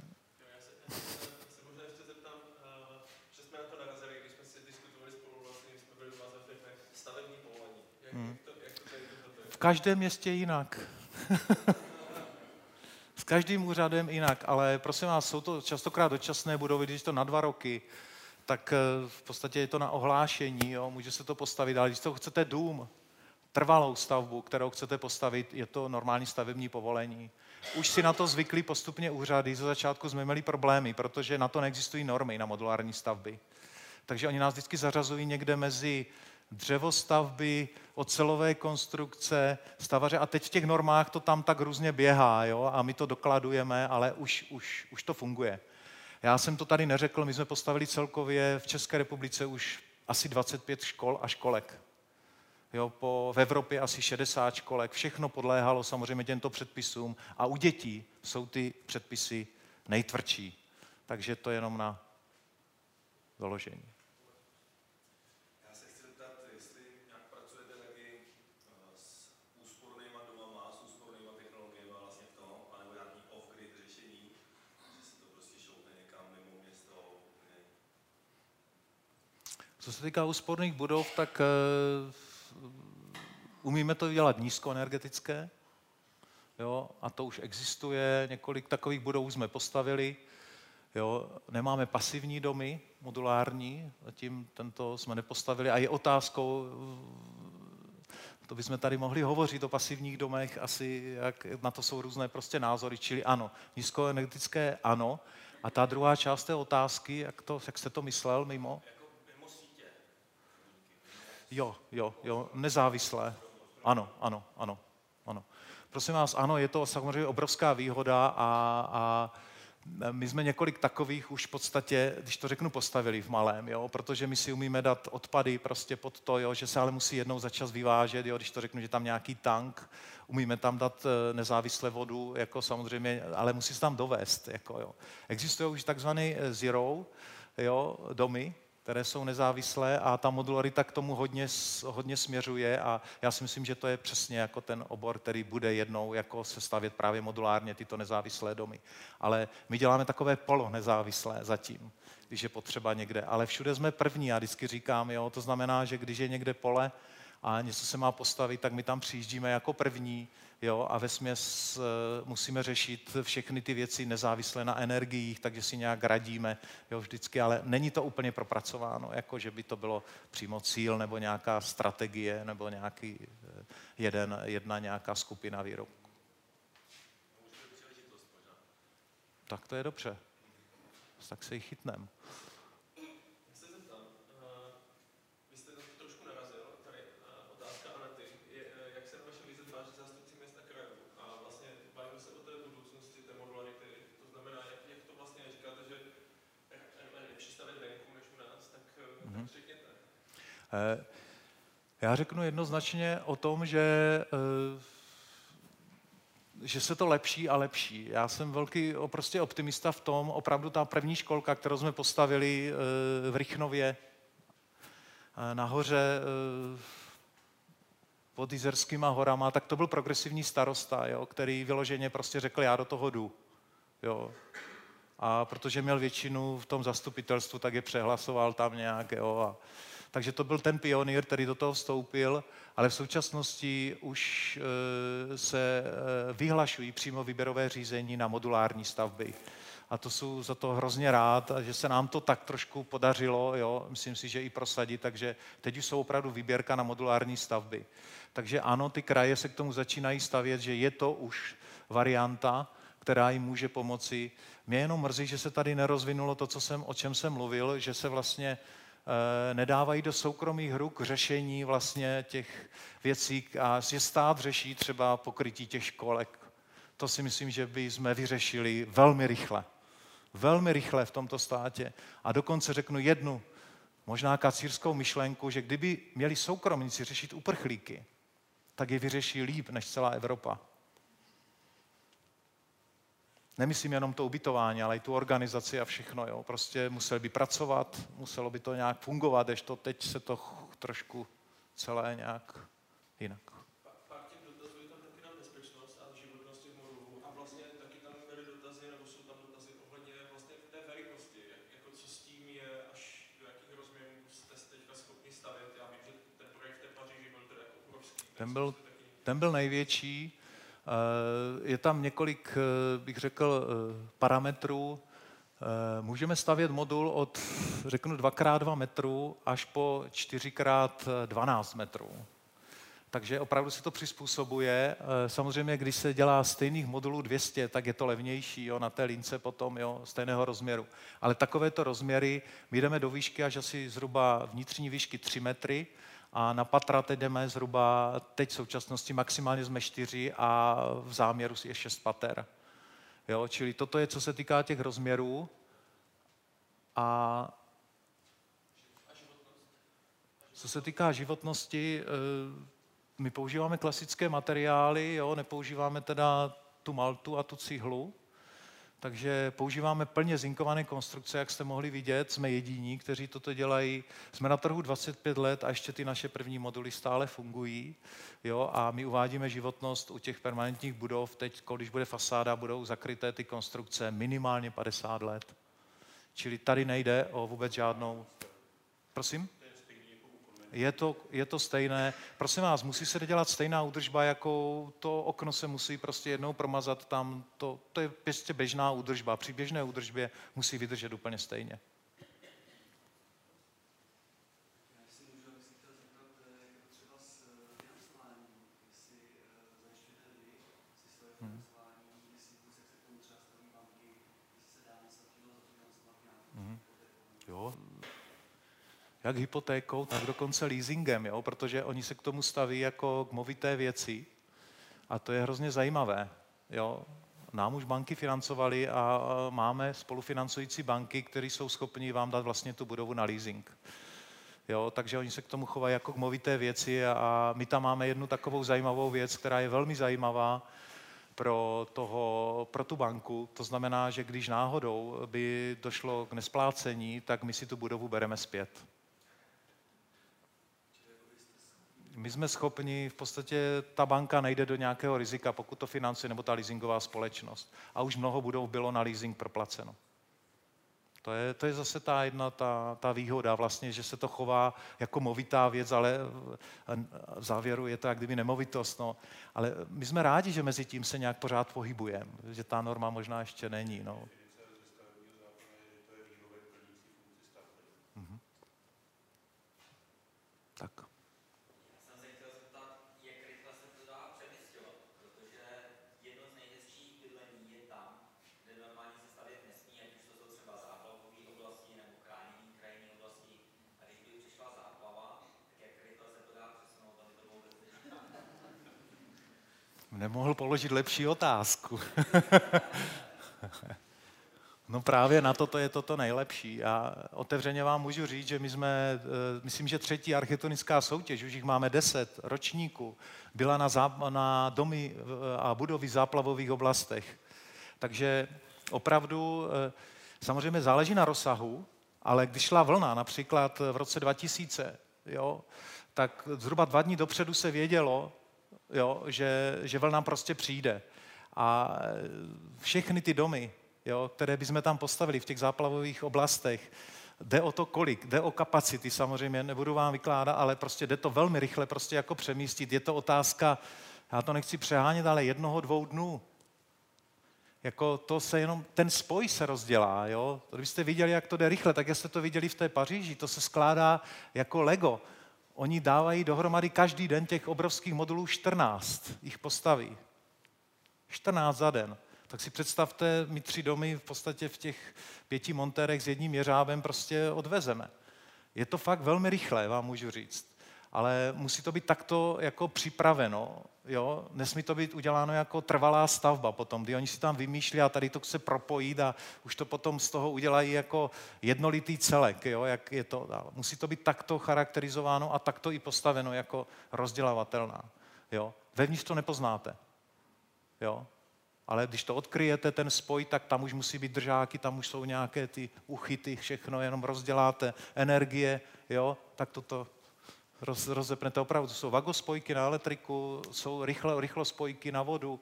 Speaker 1: V každém městě jinak. Každým úřadem jinak, ale prosím vás, jsou to častokrát dočasné budovy, když to na dva roky, tak eh, v podstatě je to na ohlášení, jo? může se to postavit, ale když to chcete dům, trvalou stavbu, kterou chcete postavit, je to normální stavební povolení. Už si na to zvykli postupně úřady. Ze začátku jsme měli problémy, protože na to neexistují normy na modulární stavby. Takže oni nás vždycky zařazují někde mezi dřevostavby, ocelové konstrukce, stavaře a teď v těch normách to tam tak různě běhá jo? a my to dokladujeme, ale už, už, už to funguje. Já jsem to tady neřekl, my jsme postavili celkově v České republice už asi 25 škol a školek. Jo, po, v Evropě asi 60 školek, všechno podléhalo samozřejmě těmto předpisům a u dětí jsou ty předpisy nejtvrdší. Takže to je jenom na doložení. Co se týká úsporných budov, tak eh, umíme to dělat nízkoenergetické, jo, a to už existuje, několik takových budov jsme postavili, jo, nemáme pasivní domy, modulární, zatím tento jsme nepostavili a je otázkou, to bychom tady mohli hovořit o pasivních domech, asi jak na to jsou různé prostě názory, čili ano, nízkoenergetické ano. A ta druhá část té otázky, jak, to, jak jste to myslel mimo? Jo, jo, jo, nezávislé. Ano, ano, ano, ano. Prosím vás, ano, je to samozřejmě obrovská výhoda a, a my jsme několik takových už v podstatě, když to řeknu, postavili v malém, jo, protože my si umíme dát odpady prostě pod to, jo, že se ale musí jednou za čas vyvážet, jo, když to řeknu, že tam nějaký tank, umíme tam dát eh, nezávisle vodu, jako samozřejmě, ale musí se tam dovést. Jako, jo. Existují už takzvané eh, zero jo, domy, které jsou nezávislé a ta modularita k tomu hodně, hodně směřuje a já si myslím, že to je přesně jako ten obor, který bude jednou jako se stavět právě modulárně tyto nezávislé domy. Ale my děláme takové polo nezávislé zatím, když je potřeba někde. Ale všude jsme první, já vždycky říkám, jo, to znamená, že když je někde pole a něco se má postavit, tak my tam přijíždíme jako první, jo, a ve směs uh, musíme řešit všechny ty věci nezávisle na energiích, takže si nějak radíme, jo, vždycky, ale není to úplně propracováno, jako že by to bylo přímo cíl nebo nějaká strategie nebo nějaký uh, jeden, jedna nějaká skupina výrobků. Tak to je dobře. Tak se jich chytneme. Eh, já řeknu jednoznačně o tom, že, eh, že se to lepší a lepší. Já jsem velký prostě optimista v tom, opravdu ta první školka, kterou jsme postavili eh, v Rychnově, nahoře pod Jizerskýma horama, tak to byl progresivní starosta, jo, který vyloženě prostě řekl, já do toho jdu. Jo. A protože měl většinu v tom zastupitelstvu, tak je přehlasoval tam nějak. Jo, a, takže to byl ten pionýr, který do toho vstoupil, ale v současnosti už e, se e, vyhlašují přímo výběrové řízení na modulární stavby. A to jsou za to hrozně rád, že se nám to tak trošku podařilo, jo, myslím si, že i prosadit, takže teď už jsou opravdu výběrka na modulární stavby. Takže ano, ty kraje se k tomu začínají stavět, že je to už varianta, která jim může pomoci. Mě jenom mrzí, že se tady nerozvinulo to, co jsem, o čem jsem mluvil, že se vlastně nedávají do soukromých ruk řešení vlastně těch věcí a že stát řeší třeba pokrytí těch školek. To si myslím, že by jsme vyřešili velmi rychle. Velmi rychle v tomto státě. A dokonce řeknu jednu, možná kacírskou myšlenku, že kdyby měli soukromníci řešit uprchlíky, tak je vyřeší líp než celá Evropa. Nemyslím jenom to ubytování, ale i tu organizaci a všechno. Jo. Prostě museli by pracovat, muselo by to nějak fungovat, než to teď se to trošku celé nějak jinak.
Speaker 3: Vlastně
Speaker 1: jako ten byl, ten byl největší. Eh, je tam několik, eh, bych řekl, eh, parametrů. Můžeme stavět modul od, řeknu, 2x2 metrů až po 4x12 metrů. Takže opravdu se to přizpůsobuje. Samozřejmě, když se dělá stejných modulů 200, tak je to levnější jo, na té lince potom jo, stejného rozměru. Ale takovéto rozměry, my jdeme do výšky až asi zhruba vnitřní výšky 3 metry, a na patra teď jdeme zhruba, teď v současnosti maximálně jsme čtyři a v záměru je šest pater. Jo, čili toto je, co se týká těch rozměrů. A co se týká životnosti, eh, my používáme klasické materiály, jo, nepoužíváme teda tu maltu a tu cihlu, takže používáme plně zinkované konstrukce, jak jste mohli vidět, jsme jediní, kteří toto dělají. Jsme na trhu 25 let a ještě ty naše první moduly stále fungují. Jo? A my uvádíme životnost u těch permanentních budov. Teď, když bude fasáda, budou zakryté ty konstrukce minimálně 50 let. Čili tady nejde o vůbec žádnou... Prosím? Je to, je to stejné. Prosím vás, musí se dělat stejná údržba, jako to okno se musí prostě jednou promazat tam. To, to je prostě běžná údržba. Při běžné údržbě musí vydržet úplně stejně. Jak hypotékou, tak dokonce leasingem, jo? protože oni se k tomu staví jako k movité věci a to je hrozně zajímavé. Jo? Nám už banky financovali a máme spolufinancující banky, které jsou schopni vám dát vlastně tu budovu na leasing. Jo, takže oni se k tomu chovají jako k movité věci a my tam máme jednu takovou zajímavou věc, která je velmi zajímavá pro, toho, pro tu banku. To znamená, že když náhodou by došlo k nesplácení, tak my si tu budovu bereme zpět. My jsme schopni, v podstatě ta banka nejde do nějakého rizika, pokud to financuje, nebo ta leasingová společnost. A už mnoho budov bylo na leasing proplaceno. To je, to je zase ta jedna ta, ta výhoda vlastně, že se to chová jako movitá věc, ale v závěru je to jak kdyby nemovitost. No. Ale my jsme rádi, že mezi tím se nějak pořád pohybujeme, že ta norma možná ještě není. No. Mhm. Tak. Nemohl položit lepší otázku. no právě na toto je toto nejlepší. A otevřeně vám můžu říct, že my jsme, eh, myslím, že třetí architektonická soutěž, už jich máme deset ročníků, byla na, zá, na domy eh, a budovy v záplavových oblastech. Takže opravdu eh, samozřejmě záleží na rozsahu, ale když šla vlna, například v roce 2000, jo, tak zhruba dva dní dopředu se vědělo, jo, že, že vlna prostě přijde. A e, všechny ty domy, jo, které bychom tam postavili v těch záplavových oblastech, jde o to kolik, jde o kapacity samozřejmě, nebudu vám vykládat, ale prostě jde to velmi rychle prostě jako přemístit. Je to otázka, já to nechci přehánět, ale jednoho, dvou dnů. Jako to se jenom, ten spoj se rozdělá, jo. Kdybyste viděli, jak to jde rychle, tak jste to viděli v té Paříži, to se skládá jako Lego. Oni dávají dohromady každý den těch obrovských modulů 14, jich postaví. 14 za den. Tak si představte, my tři domy v podstatě v těch pěti montérech s jedním jeřábem prostě odvezeme. Je to fakt velmi rychlé, vám můžu říct. Ale musí to být takto jako připraveno, jo? Nesmí to být uděláno jako trvalá stavba potom, kdy oni si tam vymýšlí a tady to chce propojit a už to potom z toho udělají jako jednolitý celek, jo? Jak je to. Musí to být takto charakterizováno a takto i postaveno jako rozdělavatelná. Jo? Vevnitř to nepoznáte. Jo? Ale když to odkryjete, ten spoj, tak tam už musí být držáky, tam už jsou nějaké ty uchyty, všechno, jenom rozděláte energie, jo, tak toto roz, rozepnete opravdu. Jsou vagospojky na elektriku, jsou rychlo, rychlo spojky na vodu,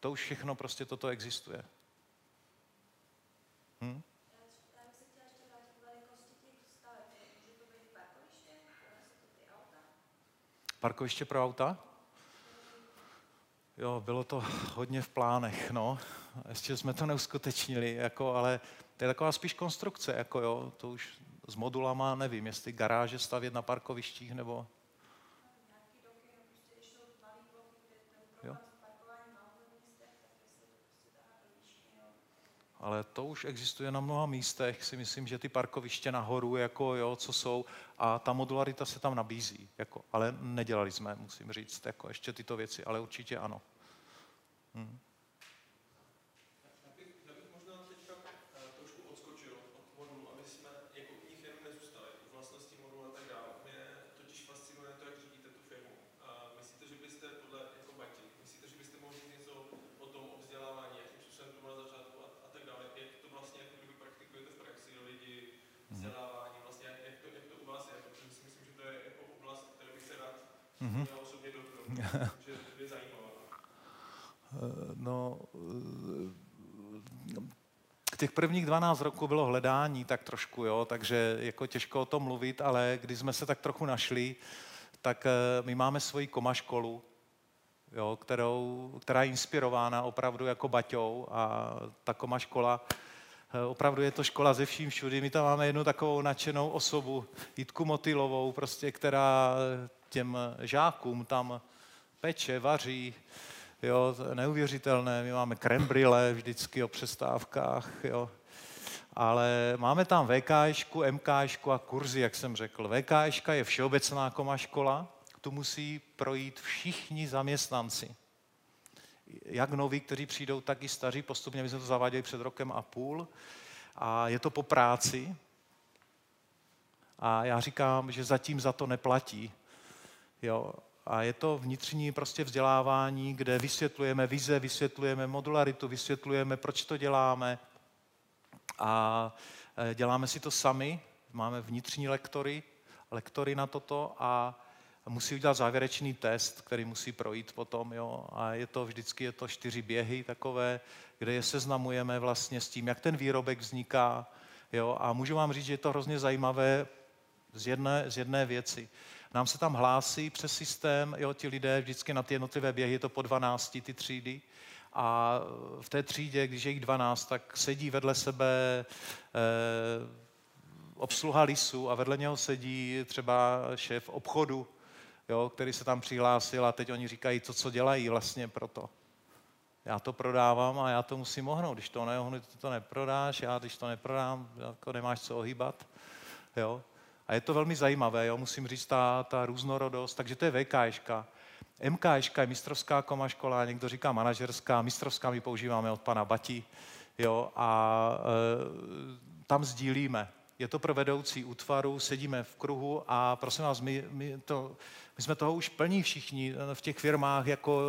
Speaker 1: to už všechno prostě toto existuje. Hm? Parkoviště pro auta? Jo, bylo to hodně v plánech, no. Ještě jsme to neuskutečnili, jako, ale to je taková spíš konstrukce, jako jo, to už s modulama, nevím, jestli garáže stavět na parkovištích, nebo... Jo. Ale to už existuje na mnoha místech, si myslím, že ty parkoviště nahoru, jako jo, co jsou, a ta modularita se tam nabízí, jako, ale nedělali jsme, musím říct, jako ještě tyto věci, ale určitě ano. Hmm. No, těch prvních 12 roků bylo hledání tak trošku, jo, takže jako těžko o tom mluvit, ale když jsme se tak trochu našli, tak eh, my máme svoji koma školu, jo, kterou, která je inspirována opravdu jako Baťou a ta koma škola eh, Opravdu je to škola ze vším všudy. My tam máme jednu takovou nadšenou osobu, Jitku Motylovou, prostě, která těm žákům tam peče, vaří, jo, neuvěřitelné, my máme krembrile vždycky o přestávkách, jo, ale máme tam VKŠku, MKŠku a kurzy, jak jsem řekl. VKŠka je všeobecná koma škola, tu musí projít všichni zaměstnanci. Jak noví, kteří přijdou, tak i staří, postupně my jsme to zaváděli před rokem a půl. A je to po práci. A já říkám, že zatím za to neplatí. Jo, a je to vnitřní prostě vzdělávání, kde vysvětlujeme vize, vysvětlujeme modularitu, vysvětlujeme, proč to děláme. A e, děláme si to sami, máme vnitřní lektory, lektory na toto a musí udělat závěrečný test, který musí projít potom. Jo? A je to vždycky je to čtyři běhy takové, kde je seznamujeme vlastně s tím, jak ten výrobek vzniká. Jo? A můžu vám říct, že je to hrozně zajímavé z jedné, z jedné věci. Nám se tam hlásí přes systém, jo, ti lidé vždycky na ty jednotlivé běhy, je to po 12, ty třídy. A v té třídě, když je jich 12, tak sedí vedle sebe eh, obsluha lisu a vedle něho sedí třeba šéf obchodu, jo, který se tam přihlásil a teď oni říkají to, co dělají vlastně pro to. Já to prodávám a já to musím ohnout. Když to neohnu, ty to neprodáš, já když to neprodám, jako nemáš co ohýbat. Jo. A je to velmi zajímavé, jo, musím říct, ta, ta různorodost. Takže to je VKŠka. MKŠka je mistrovská koma škola, někdo říká manažerská, mistrovská my používáme od pana Bati, jo, a e, tam sdílíme. Je to pro vedoucí útvaru, sedíme v kruhu a prosím vás, my, my, to, my jsme toho už plní všichni v těch firmách, jako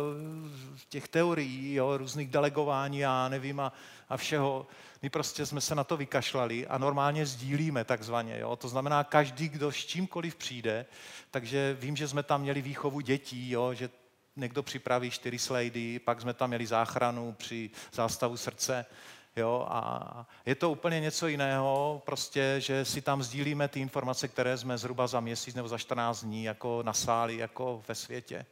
Speaker 1: v těch teorií, jo, různých delegování a nevím a, a všeho. My prostě jsme se na to vykašlali a normálně sdílíme takzvaně. Jo. To znamená, každý, kdo s čímkoliv přijde, takže vím, že jsme tam měli výchovu dětí, jo, že někdo připraví čtyři slajdy, pak jsme tam měli záchranu při zástavu srdce, Jo, a je to úplně něco jiného, prostě, že si tam sdílíme ty informace, které jsme zhruba za měsíc nebo za 14 dní jako nasáli, jako ve světě.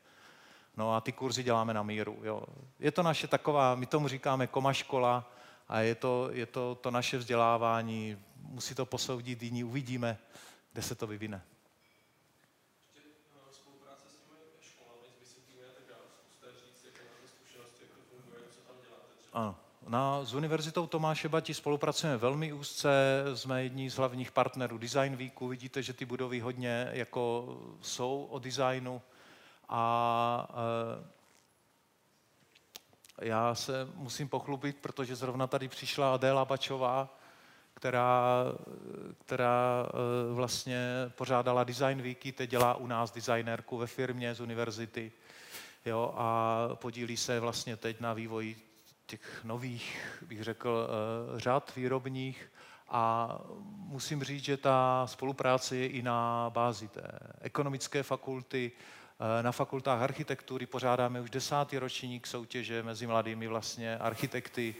Speaker 1: No a ty kurzy děláme na míru. Jo. Je to naše taková, my tomu říkáme koma škola a je to, je to, to naše vzdělávání. Musí to posoudit jiní, uvidíme, kde se to vyvine. Ano. Na, s Univerzitou Tomáše Bati spolupracujeme velmi úzce, jsme jední z hlavních partnerů Design Weeku, vidíte, že ty budovy hodně jako jsou o designu. A e, já se musím pochlubit, protože zrovna tady přišla Adéla Bačová, která, která e, vlastně pořádala Design Weeky, teď dělá u nás designérku ve firmě z univerzity jo, a podílí se vlastně teď na vývoji těch nových, bych řekl, eh, řad výrobních a musím říct, že ta spolupráce je i na bázi té ekonomické fakulty. Eh, na fakultách architektury pořádáme už desátý ročník soutěže mezi mladými vlastně architekty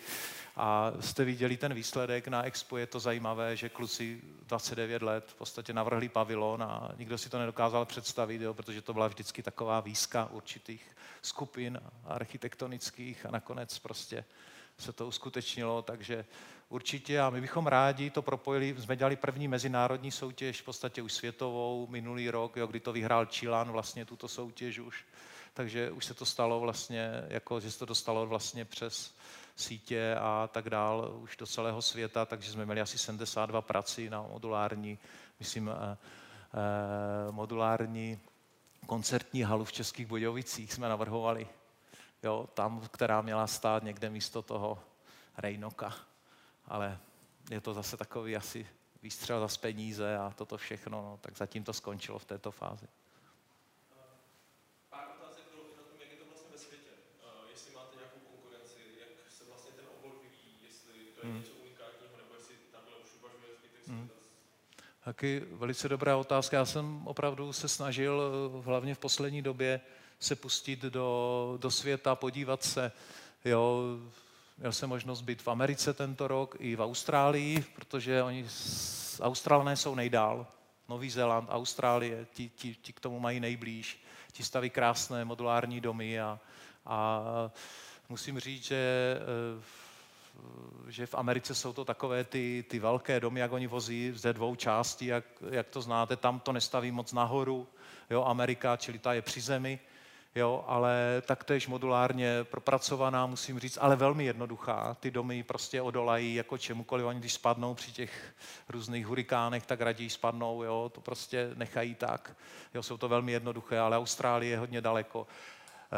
Speaker 1: a jste viděli ten výsledek? Na Expo, je to zajímavé, že kluci 29 let v podstatě navrhli pavilon a nikdo si to nedokázal představit, jo, protože to byla vždycky taková výzka určitých skupin architektonických a nakonec prostě se to uskutečnilo, takže určitě a my bychom rádi to propojili, jsme dělali první mezinárodní soutěž, v podstatě už světovou, minulý rok, jo, kdy to vyhrál Čilan vlastně tuto soutěž už, takže už se to stalo vlastně, jako že se to dostalo vlastně přes sítě a tak dál už do celého světa, takže jsme měli asi 72 prací na modulární, myslím, eh, eh, modulární koncertní halu v Českých Budějovicích jsme navrhovali. Jo, tam, která měla stát někde místo toho Rejnoka. Ale je to zase takový asi výstřel za peníze a toto všechno, no, tak zatím to skončilo v této fázi. Taky velice dobrá otázka. Já jsem opravdu se snažil, eh, hlavně v poslední době, se pustit do, do světa, podívat se. Jo, měl jsem možnost být v Americe tento rok i v Austrálii, protože oni, Australané jsou nejdál. Nový Zéland, Austrálie, ti, ti, ti k tomu mají nejblíž. Ti staví krásné modulární domy a, a musím říct, že eh, že v Americe jsou to takové ty, ty velké domy, jak oni vozí ze dvou částí, jak, jak to znáte, tam to nestaví moc nahoru, jo, Amerika, čili ta je při zemi, jo, ale taktéž modulárně propracovaná, musím říct, ale velmi jednoduchá. Ty domy prostě odolají jako čemukoliv, oni když spadnou při těch různých hurikánech, tak raději spadnou, jo, to prostě nechají tak. Jo, jsou to velmi jednoduché, ale Austrálie je hodně daleko.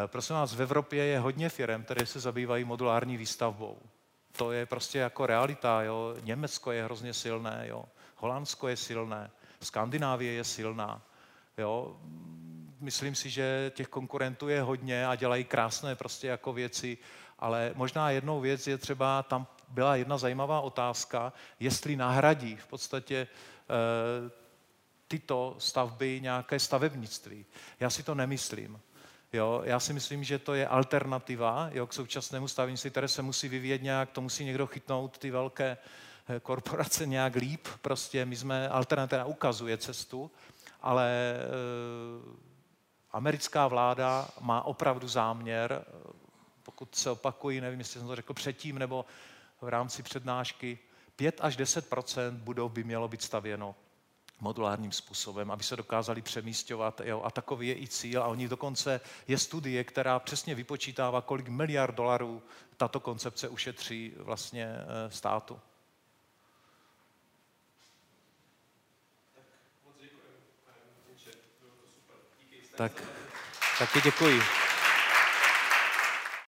Speaker 1: Eh, prosím vás, v Evropě je hodně firm, které se zabývají modulární výstavbou to je prostě jako realita. Jo. Německo je hrozně silné, jo. Holandsko je silné, Skandinávie je silná. Jo. Myslím si, že těch konkurentů je hodně a dělají krásné prostě jako věci, ale možná jednou věc je třeba, tam byla jedna zajímavá otázka, jestli nahradí v podstatě e, tyto stavby nějaké stavebnictví. Já si to nemyslím. Jo, já si myslím, že to je alternativa jo, k současnému stavnictví, které se musí vyvíjet nějak, to musí někdo chytnout ty velké eh, korporace nějak líp. Prostě my jsme, alternativa ukazuje cestu, ale e, americká vláda má opravdu záměr, eh, pokud se opakují, nevím, jestli jsem to řekl předtím nebo v rámci přednášky, 5 až 10% budov by mělo být stavěno modulárním způsobem, aby se dokázali přemístěvat. Jo, a takový je i cíl. A oni dokonce je studie, která přesně vypočítává, kolik miliard dolarů tato koncepce ušetří vlastně eh, státu. Tak, taky děkuji.